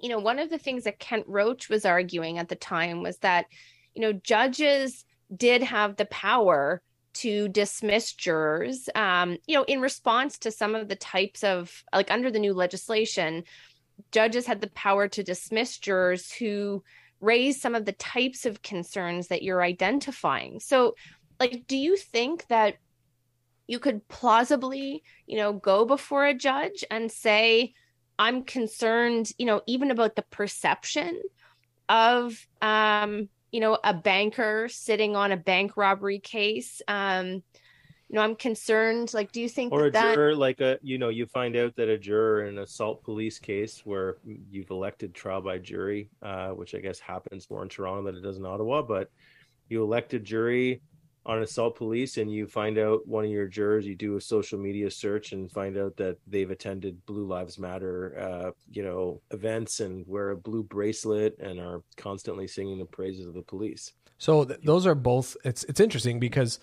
you know, one of the things that Kent Roach was arguing at the time was that, you know, judges did have the power to dismiss jurors, um, you know, in response to some of the types of, like under the new legislation, judges had the power to dismiss jurors who raise some of the types of concerns that you're identifying. So, like, do you think that you could plausibly, you know, go before a judge and say, I'm concerned, you know, even about the perception of, um, you know, a banker sitting on a bank robbery case, um, you know, I'm concerned. Like, do you think or that a juror, like a, you know, you find out that a juror in an assault police case where you've elected trial by jury, uh, which I guess happens more in Toronto than it does in Ottawa, but you elected jury on assault police and you find out one of your jurors, you do a social media search and find out that they've attended Blue Lives Matter, uh, you know, events and wear a blue bracelet and are constantly singing the praises of the police. So th- those are both. It's it's interesting because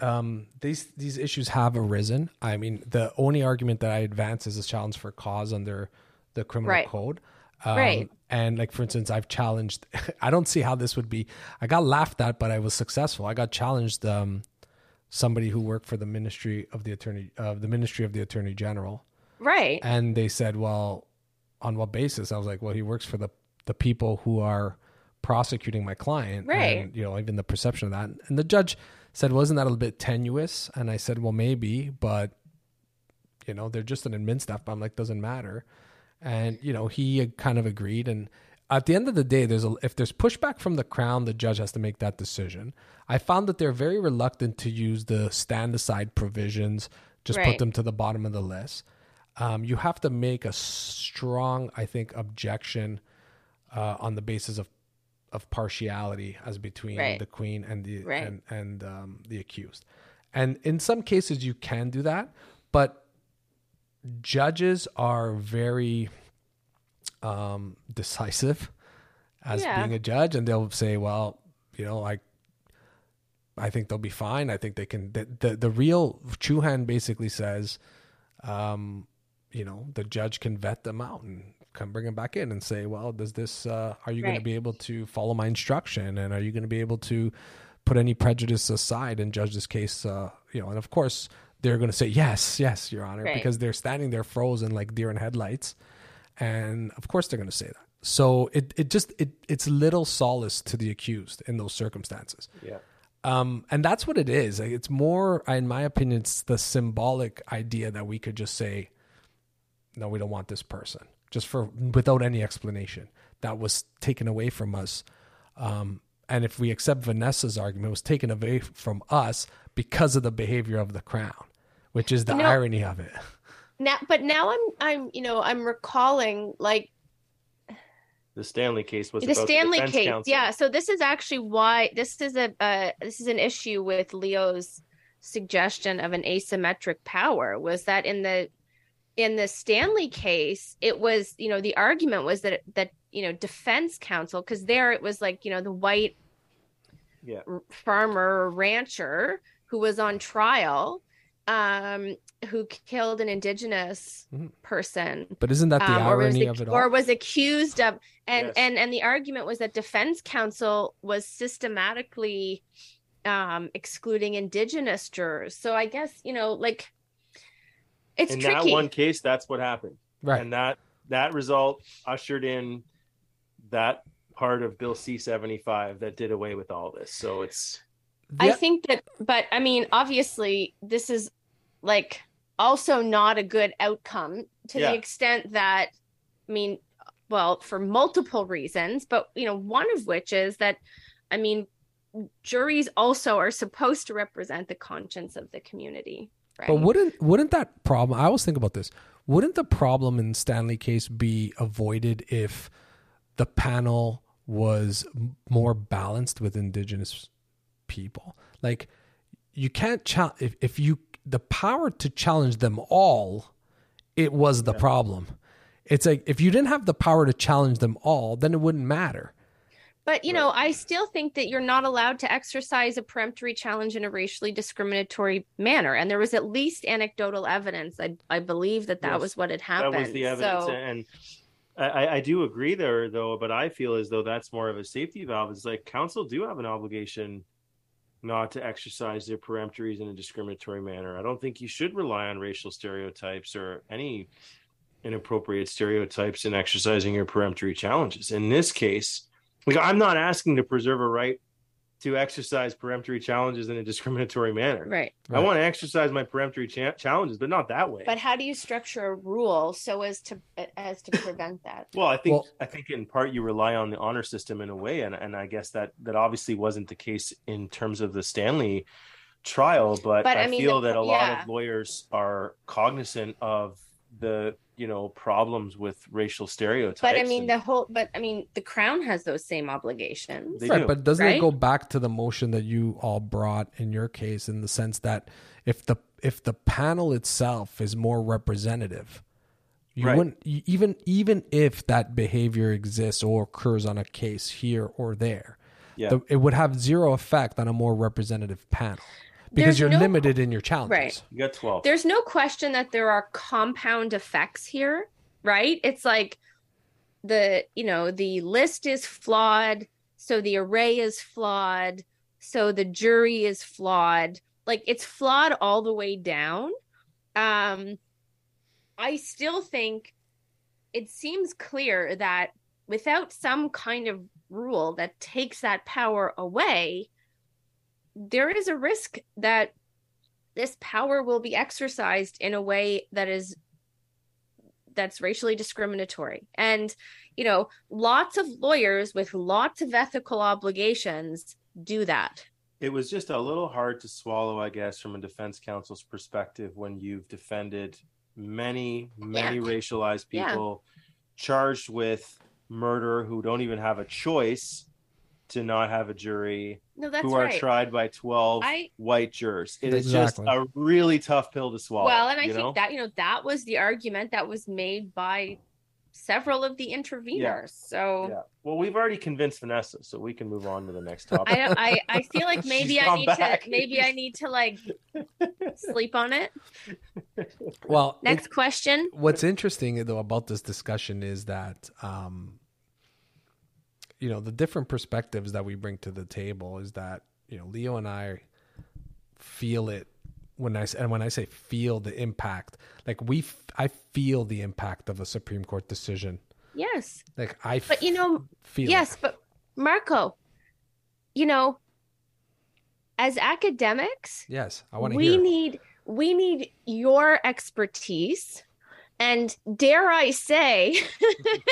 um, these these issues have arisen. I mean, the only argument that I advance is a challenge for cause under the criminal right. code. Um, right. And like for instance, I've challenged. I don't see how this would be. I got laughed at, but I was successful. I got challenged. Um, somebody who worked for the ministry of the attorney of uh, the ministry of the attorney general. Right. And they said, well, on what basis? I was like, well, he works for the the people who are prosecuting my client. Right. And, you know, even the perception of that. And the judge said, wasn't that a little bit tenuous? And I said, well, maybe, but you know, they're just an admin staff. But I'm like, doesn't matter. And you know, he kind of agreed. And at the end of the day, there's a if there's pushback from the crown, the judge has to make that decision. I found that they're very reluctant to use the stand aside provisions. Just right. put them to the bottom of the list. Um, you have to make a strong, I think, objection uh, on the basis of of partiality as between right. the queen and the right. and, and um, the accused. And in some cases you can do that, but judges are very um, decisive as yeah. being a judge, and they'll say, "Well, you know, I, I think they'll be fine. I think they can." The the, the real Chouhan basically says, um, you know, the judge can vet them out and come bring them back in and say, well, does this, uh, are you right. going to be able to follow my instruction? And are you going to be able to put any prejudice aside and judge this case? Uh, you know, and of course they're going to say, yes, yes, your honor, right. because they're standing there frozen like deer in headlights. And of course they're going to say that. So it, it just, it, it's little solace to the accused in those circumstances. Yeah. Um, and that's what it is. Like, it's more, in my opinion, it's the symbolic idea that we could just say, no, we don't want this person just for without any explanation. That was taken away from us. Um, and if we accept Vanessa's argument, it was taken away from us because of the behavior of the crown, which is the you know, irony of it. Now, but now I'm, I'm, you know, I'm recalling like the Stanley case was the Stanley the case. Counsel. Yeah. So this is actually why this is a uh, this is an issue with Leo's suggestion of an asymmetric power was that in the in the Stanley case, it was, you know, the argument was that that, you know, defense counsel, because there it was like, you know, the white Yeah. r- farmer or rancher who was on trial, um, who killed an indigenous Mhm. person But isn't that the um, or was irony ac- of it all? or was accused of and Yes. and and the argument was that defense counsel was systematically um excluding indigenous jurors so i guess you know like it's in tricky that one case, that's what happened. right. And that that result ushered in that part of Bill C seventy five that did away with all this. So it's i think that but i mean obviously this is like also not a good outcome to Yeah. the extent that i mean well for multiple reasons but you know one of which is that i mean juries also are supposed to represent the conscience of the community right But wouldn't wouldn't that problem? I always think about this. Wouldn't the problem in Stanley case be avoided if the panel was more balanced with Indigenous people? Like, you can't challenge if if you the power to challenge them all. It was the Yeah. problem. It's like if you didn't have the power to challenge them all, then it wouldn't matter. But you know, I still think that you're not allowed to exercise a peremptory challenge in a racially discriminatory manner. And there was at least anecdotal evidence. I I believe that that Yes, was what had happened. that happened. was the evidence. So, And I, I- I do agree there though, but I feel as though that's more of a safety valve. It's like counsel do have an obligation not to exercise their peremptories in a discriminatory manner. I don't think you should rely on racial stereotypes or any inappropriate stereotypes in exercising your peremptory challenges. In this case, like I'm not asking to preserve a right to exercise peremptory challenges in a discriminatory manner. right. I want to exercise my peremptory cha- challenges, but not that way. But how do you structure a rule so as to as to prevent that? Well, I think Well- I think in part you rely on the honor system in a way, and and I guess that that obviously wasn't the case in terms of the Stanley trial, but, But, I, I mean, feel the- that a lot of lawyers are cognizant of the you know problems with racial stereotypes. But I mean and the whole but I mean the crown has those same obligations. They right, do. but doesn't it go back to the motion that you all brought in your case in the sense that if the if the panel itself is more representative, you Right. wouldn't y- even even if that behavior exists or occurs on a case here or there, yeah, the, it would have zero effect on a more representative panel because There's you're no- limited in your challenges. Right. you got twelve. There's no question that there are compound effects here, right? It's like the, you know, the list is flawed, so the array is flawed, so the jury is flawed. Like it's flawed all the way down. Um I still think it seems clear that without some kind of rule that takes that power away, there is a risk that this power will be exercised in a way that is that's racially discriminatory and you know lots of lawyers with lots of ethical obligations do that it was just a little hard to swallow, I guess, from a defense counsel's perspective when you've defended many, many Yeah. racialized Yeah. people charged with murder who don't even have a choice to not have a jury, no that's who are right tried by 12 I- white jurors. It is Exactly. just a really tough pill to swallow. well and i think know? that you know that was the argument that was made by several of the interveners so Yeah. Well, we've already convinced Vanessa, so we can move on to the next topic. I, I I feel like maybe I need back. to maybe I need to like sleep on it. Well, it- Next question. what's interesting though about this discussion is that um you know the different perspectives that we bring to the table is that you know leo and i feel it when i and when i say feel the impact like we f- i feel the impact of a supreme court decision Yes. like i f- But you know, feel it. yes, but Marco, you know, as academics, yes i want to we hear need we need your expertise and dare i say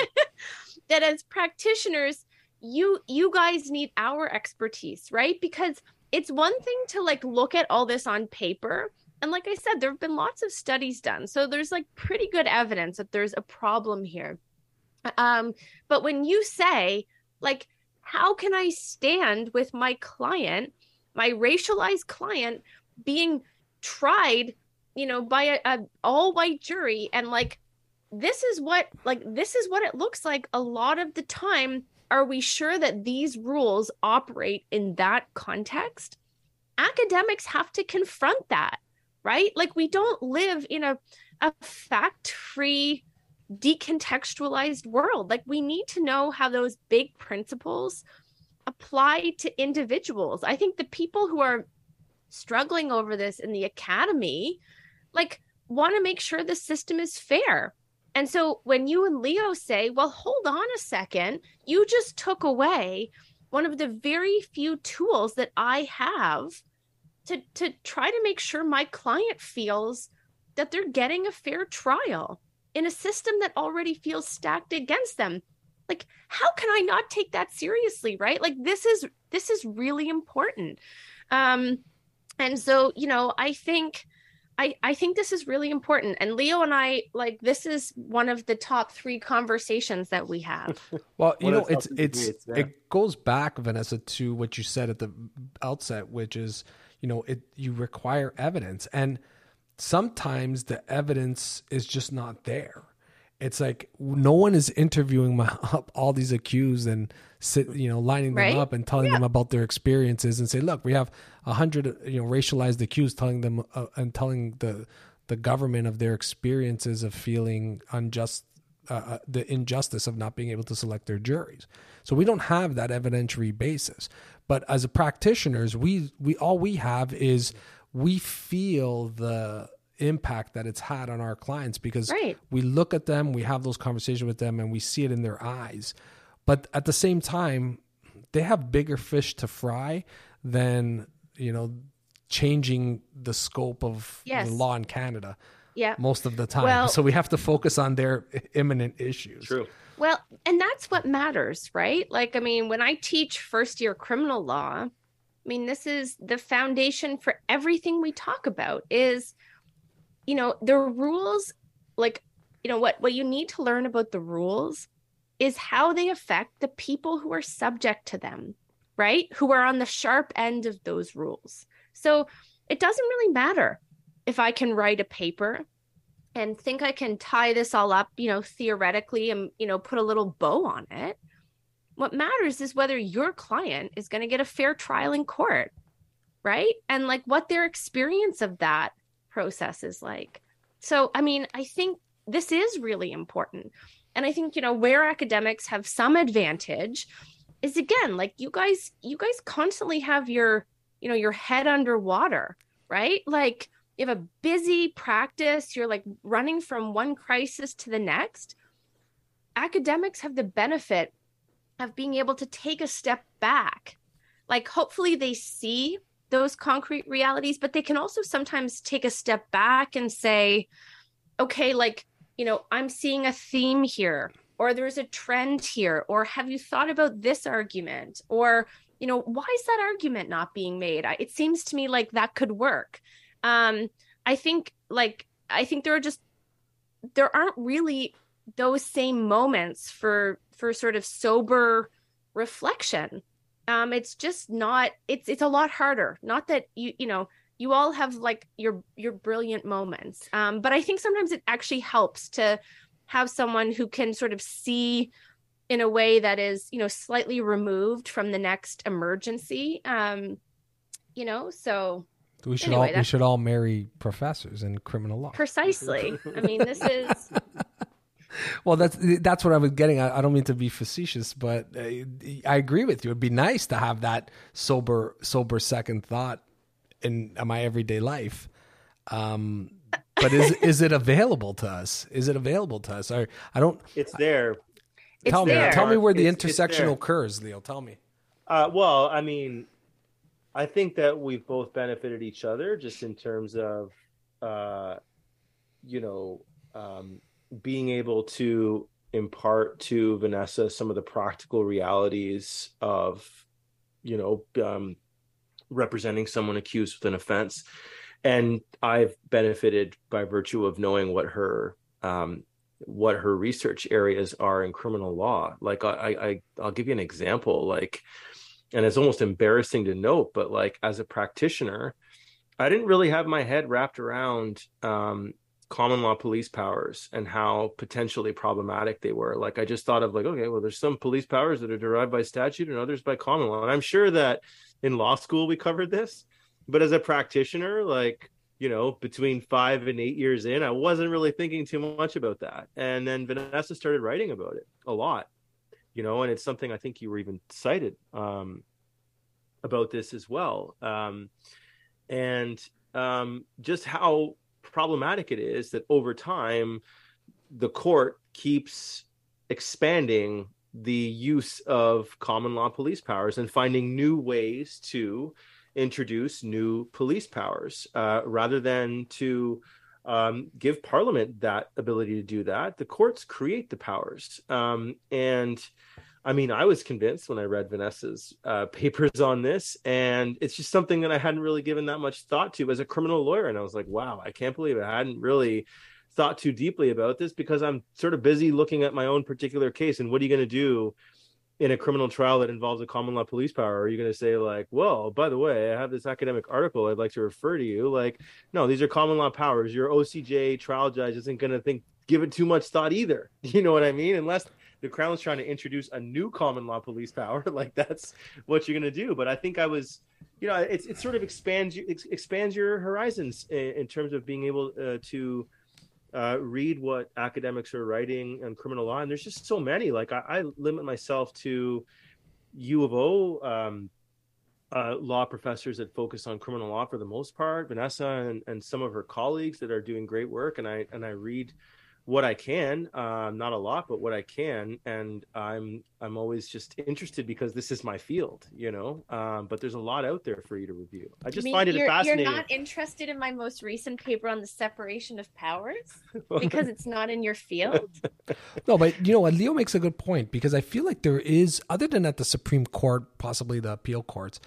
that as practitioners you you guys need our expertise right? Because it's one thing to like look at all this on paper. And like i said there have been lots of studies done. So there's like pretty good evidence that there's a problem here. Um but when you say like how can i stand with my client my racialized client being tried you know, by a, a all white jury? And like this is what like this is what it looks like a lot of the time are we sure that these rules operate in that context? Academics have to confront that right? Like we don't live in a a fact free decontextualized world. Like we need to know how those big principles apply to individuals. I think the people who are struggling over this in the academy like want to make sure the system is fair and so when you and Leo say, well, hold on a second, you just took away one of the very few tools that I have to, to try to make sure my client feels that they're getting a fair trial in a system that already feels stacked against them. Like, how can I not take that seriously? Right. Like this is this is really important. Um, and so, you know, I think I, I think this is really important. And Leo and I, like, this is one of the top three conversations that we have. well, you know, it's, it's, it's it goes back, Vanessa, to what you said at the outset, which is, you know, it, you require evidence. And sometimes the evidence is just not there it's like no one is interviewing my, up all these accused and sit you know lining them right? up and telling yeah. them about their experiences and say look we have a hundred you know racialized accused telling them uh, and telling the the government of their experiences of feeling unjust uh, uh, the injustice of not being able to select their juries so we don't have that evidentiary basis but as a practitioners we we all we have is we feel the impact that it's had on our clients because right. we look at them, we have those conversations with them, and we see it in their eyes. But at the same time, they have bigger fish to fry than you know changing the scope of yes. the law in Canada. Yeah, most of the time. Well, so we have to focus on their imminent issues. True. Well, and that's what matters, right? Like, I mean, when I teach first year criminal law, I mean, this is the foundation for everything we talk about is you know, the rules, like, you know, what what you need to learn about the rules is how they affect the people who are subject to them, right? Who are on the sharp end of those rules. So it doesn't really matter if I can write a paper and think I can tie this all up, you know, theoretically and, you know, put a little bow on it. What matters is whether your client is going to get a fair trial in court, right? And like what their experience of that process is like. So, I mean, I think this is really important. And I think, you know, where academics have some advantage is again, like you guys, you guys constantly have your, you know, your head underwater, right? Like you have a busy practice, you're like running from one crisis to the next. Academics have the benefit of being able to take a step back. Like, hopefully, they see those concrete realities, but they can also sometimes take a step back and say, okay, like, you know, I'm seeing a theme here, or there's a trend here, or have you thought about this argument? Or, you know, why is that argument not being made? It seems to me like that could work. Um, I think, like, I think there are just, there aren't really those same moments for for sort of sober reflection um it's just not it's it's a lot harder not that you you know you all have like your your brilliant moments um but i think sometimes it actually helps to have someone who can sort of see in a way that is you know slightly removed from the next emergency um you know so we should anyway, all we should all marry professors in criminal law precisely i mean this is well, that's that's what I was getting. I, I don't mean to be facetious, but uh, I agree with you. It'd be nice to have that sober sober second thought in, in my everyday life. Um, but is is it available to us? Is it available to us? I I don't. It's there. Tell it's me. There. Tell me where the it's, intersection it's occurs, Leo. Tell me. Uh, well, I mean, I think that we've both benefited each other just in terms of, uh, you know, um, being able to impart to Vanessa some of the practical realities of, you know, um, representing someone accused with an offense. And I've benefited by virtue of knowing what her um, what her research areas are in criminal law. Like I, I I'll give you an example. Like, and it's almost embarrassing to note, but like as a practitioner, I didn't really have my head wrapped around um, common law police powers and how potentially problematic they were. Like I just thought of like, okay, well, there's some police powers that are derived by statute and others by common law. And I'm sure that in law school we covered this, but as a practitioner, like you know, between five and eight years in, I wasn't really thinking too much about that. And then Vanessa started writing about it a lot, you know, and it's something I think you were even cited um, about this as well. Um, and um, just how problematic it is that over time the court keeps expanding the use of common law police powers and finding new ways to introduce new police powers uh, rather than to um, give parliament that ability to do that the courts create the powers um, and I mean, I was convinced when I read Vanessa's uh, papers on this, and it's just something that I hadn't really given that much thought to as a criminal lawyer. And I was like, wow, I can't believe I hadn't really thought too deeply about this because I'm sort of busy looking at my own particular case. And what are you going to do in a criminal trial that involves a common law police power? Are you going to say, like, well, by the way, I have this academic article I'd like to refer to you? Like, no, these are common law powers. Your OCJ trial judge isn't going to think give it too much thought either. You know what I mean? Unless the crown's trying to introduce a new common law police power like that's what you're going to do but i think i was you know it's it sort of expands expands your horizons in, in terms of being able uh, to uh, read what academics are writing on criminal law and there's just so many. Like i, I limit myself to u of o um, uh, law professors that focus on criminal law for the most part vanessa and, and some of her colleagues that are doing great work and i and i read what I can, uh, not a lot, but what I can, and I'm I'm always just interested because this is my field, you know. Um, but there's a lot out there for you to review. I just I mean, find it you're, fascinating. You're not interested in my most recent paper on the separation of powers because it's not in your field. no, but you know what? Leo makes a good point because I feel like there is, other than at the Supreme Court, possibly the appeal courts,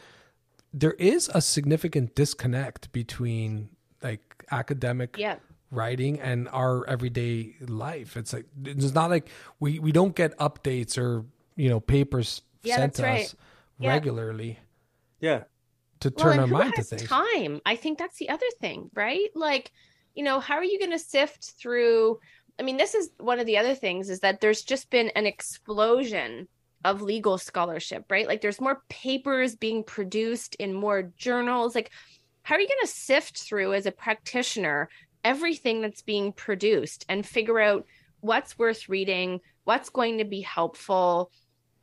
there is a significant disconnect between like academic yeah writing and our everyday life. It's like it's not like we we don't get updates or you know papers yeah, sent to right. us yeah. regularly. Yeah. To turn well, our mind to things. Time. I think that's the other thing, right? Like, you know, how are you going to sift through? I mean, this is one of the other things is that there's just been an explosion of legal scholarship, right? Like, there's more papers being produced in more journals. Like, how are you going to sift through as a practitioner everything that's being produced and figure out what's worth reading, what's going to be helpful.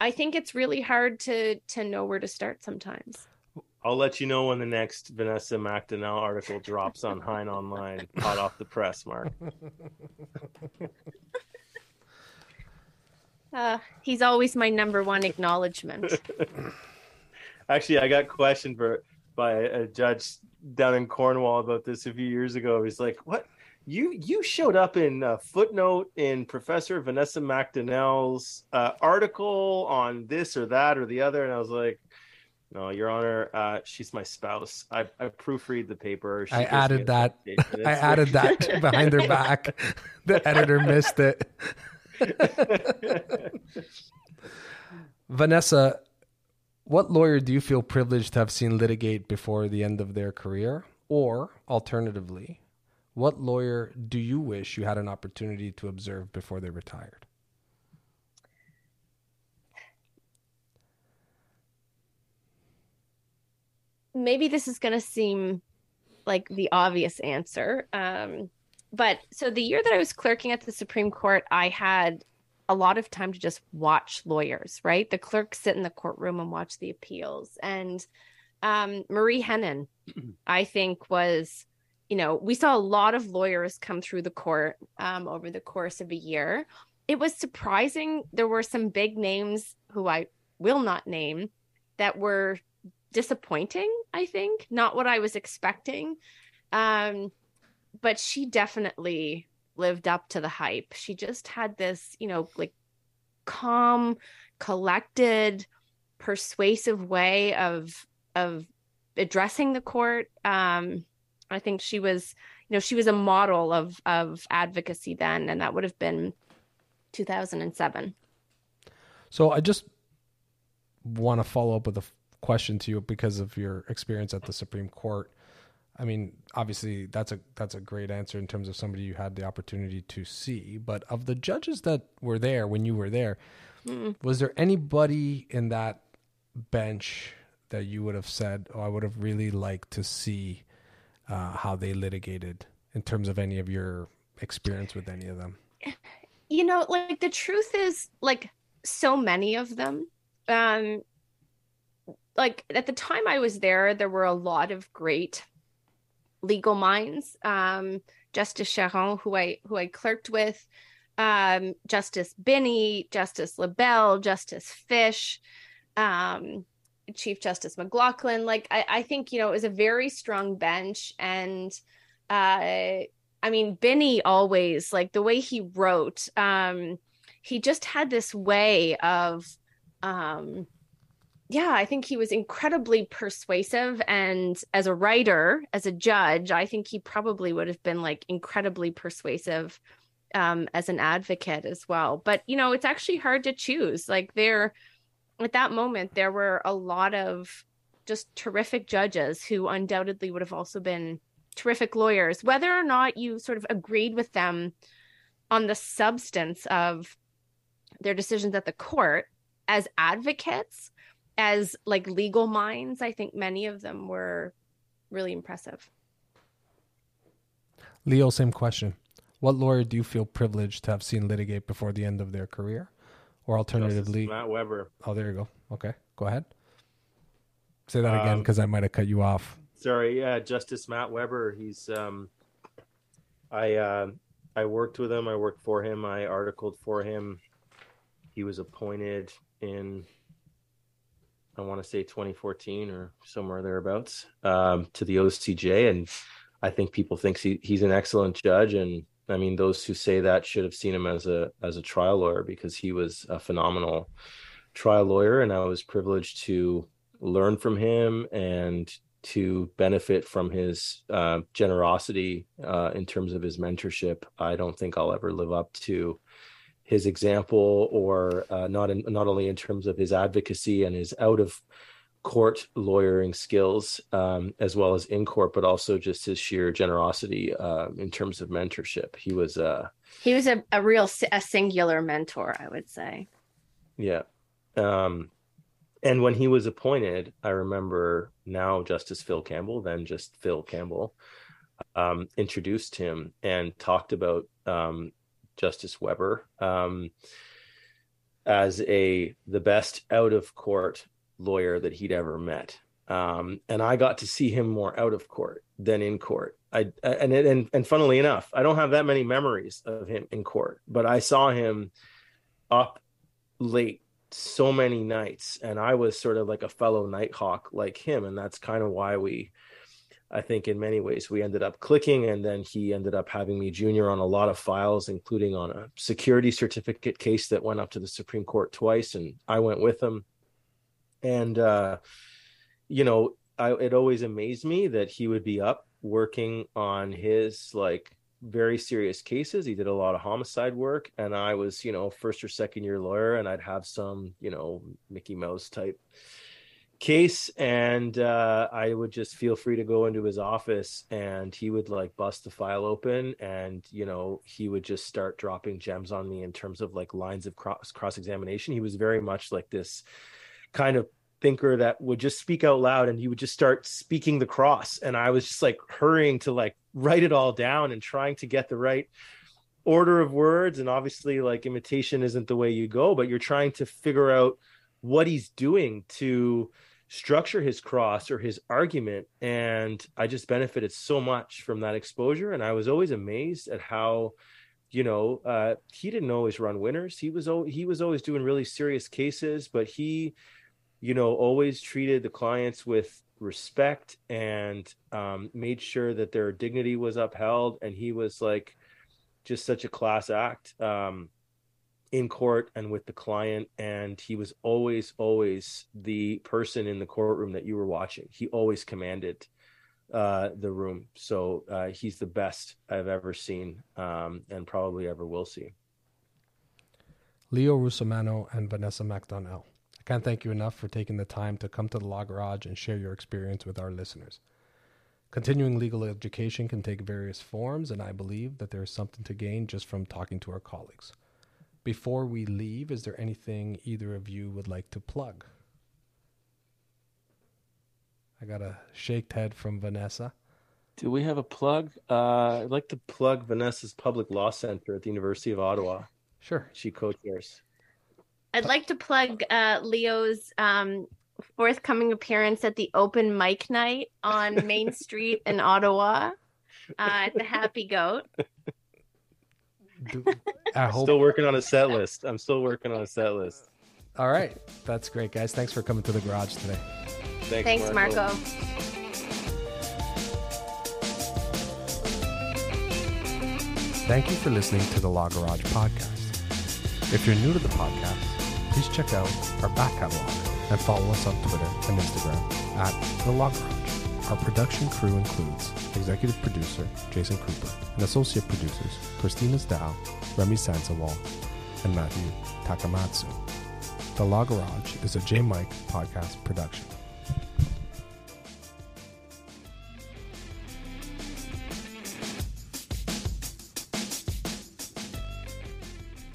I think it's really hard to to know where to start sometimes. I'll let you know when the next Vanessa MacDonnell article drops on Hein Online, hot off the press, Mark. Uh, he's always my number one acknowledgement. Actually, I got a question for by a judge down in Cornwall about this a few years ago. He's like, "What? You you showed up in a footnote in Professor Vanessa MacDonnell's uh, article on this or that or the other," and I was like. No, Your Honor, uh, she's my spouse. I, I proofread the paper. She I added that. I added that behind her back. The editor missed it. Vanessa, what lawyer do you feel privileged to have seen litigate before the end of their career? Or, alternatively, what lawyer do you wish you had an opportunity to observe before they retired? Maybe this is going to seem like the obvious answer. Um, but so the year that I was clerking at the Supreme Court, I had a lot of time to just watch lawyers, right? The clerks sit in the courtroom and watch the appeals. And um, Marie Henein, I think, was, you know, we saw a lot of lawyers come through the court um, over the course of a year. It was surprising. There were some big names who I will not name that were disappointing, I think, not what I was expecting. Um, but she definitely lived up to the hype. She just had this, you know, like calm, collected, persuasive way of of addressing the court. Um, I think she was, you know, she was a model of of advocacy then, and that would have been 2007. So I just want to follow up with a question to you because of your experience at the Supreme Court. I mean, obviously that's a that's a great answer in terms of somebody you had the opportunity to see. But of the judges that were there when you were there, mm. was there anybody in that bench that you would have said, "Oh, I would have really liked to see uh, how they litigated"? In terms of any of your experience with any of them, you know, like the truth is, like so many of them. Um, like at the time I was there, there were a lot of great legal minds. Um, Justice Charron, who I who I clerked with, um, Justice Binnie, Justice LeBel, Justice Fish, um, Chief Justice McLachlin Like I, I think you know it was a very strong bench, and uh, I mean Binnie always like the way he wrote. Um, he just had this way of um yeah, I think he was incredibly persuasive. And as a writer, as a judge, I think he probably would have been like incredibly persuasive um, as an advocate as well. But, you know, it's actually hard to choose. Like, there, at that moment, there were a lot of just terrific judges who undoubtedly would have also been terrific lawyers, whether or not you sort of agreed with them on the substance of their decisions at the court as advocates as like legal minds, I think many of them were really impressive. Leo, same question. What lawyer do you feel privileged to have seen litigate before the end of their career? Or alternatively, Justice Matt Webber. Oh, there you go. Okay, go ahead. Say that um, again because I might have cut you off. Sorry, yeah, Justice Matt Webber. He's um, I uh, I worked with him. I worked for him. I articled for him. He was appointed in I want to say 2014 or somewhere thereabouts um, to the OCJ, and I think people think he, he's an excellent judge. And I mean, those who say that should have seen him as a as a trial lawyer because he was a phenomenal trial lawyer, and I was privileged to learn from him and to benefit from his uh, generosity uh, in terms of his mentorship. I don't think I'll ever live up to his example, or uh, not in, not only in terms of his advocacy and his out of court lawyering skills, um, as well as in court, but also just his sheer generosity uh, in terms of mentorship. He was uh, he was a, a real a singular mentor, I would say. Yeah. Um, and when he was appointed, I remember now Justice Phil Campbell, then just Phil Campbell, um, introduced him and talked about um, Justice Webber um, as a the best out of court lawyer that he'd ever met. Um, and I got to see him more out of court than in court. I and and and funnily enough, I don't have that many memories of him in court, but I saw him up late so many nights, and I was sort of like a fellow nighthawk like him, and that's kind of why we I think in many ways we ended up clicking, and then he ended up having me junior on a lot of files, including on a security certificate case that went up to the Supreme Court twice, and I went with him. And uh, you know, I, it always amazed me that he would be up working on his like very serious cases. He did a lot of homicide work, and I was, you know, first or second year lawyer, and I'd have some, you know, Mickey Mouse type case and uh, i would just feel free to go into his office and he would like bust the file open and you know he would just start dropping gems on me in terms of like lines of cross cross examination he was very much like this kind of thinker that would just speak out loud and he would just start speaking the cross and i was just like hurrying to like write it all down and trying to get the right order of words and obviously like imitation isn't the way you go but you're trying to figure out what he's doing to structure his cross or his argument and i just benefited so much from that exposure. And i was always amazed at how you know uh, he didn't always run winners. He was he was always doing really serious cases but he you know always treated the clients with respect and um, made sure that their dignity was upheld. And he was like just such a class act. Um, in court and with the client and he was always always the person in the courtroom that you were watching. He always commanded uh, the room. So uh, he's the best i've ever seen um, and probably ever will see. Leo Russomanno and vanessa macdonnell i can't thank you enough for taking the time to come to the law garage and share your experience with our listeners. Continuing legal education can take various forms, and I believe that there is something to gain just from talking to our colleagues. Before we leave, is there anything either of you would like to plug? I got a shaked head from Vanessa. Do we have a plug? Uh, I'd like to plug Vanessa's Public Law Center at the University of Ottawa. Sure. She co-chairs. I'd like to plug uh, Leo's um, forthcoming appearance at the open mic night on Main Street in Ottawa uh, at the Happy Goat. Do, I hope. Still working on a set list. I'm still working on a set list. All right. That's great, guys. Thanks for coming to the garage today. Thanks, Thanks, Marco. Thank you for listening to the Law Garage podcast. If you're new to the podcast, please check out our back catalog and follow us on Twitter and Instagram at the Law Garage. Our production crew includes executive producer Jason Cooper and associate producers Christina Dow, Remy Sansawal, and Matthew Takamatsu. The Law Garage is a J Mike podcast production.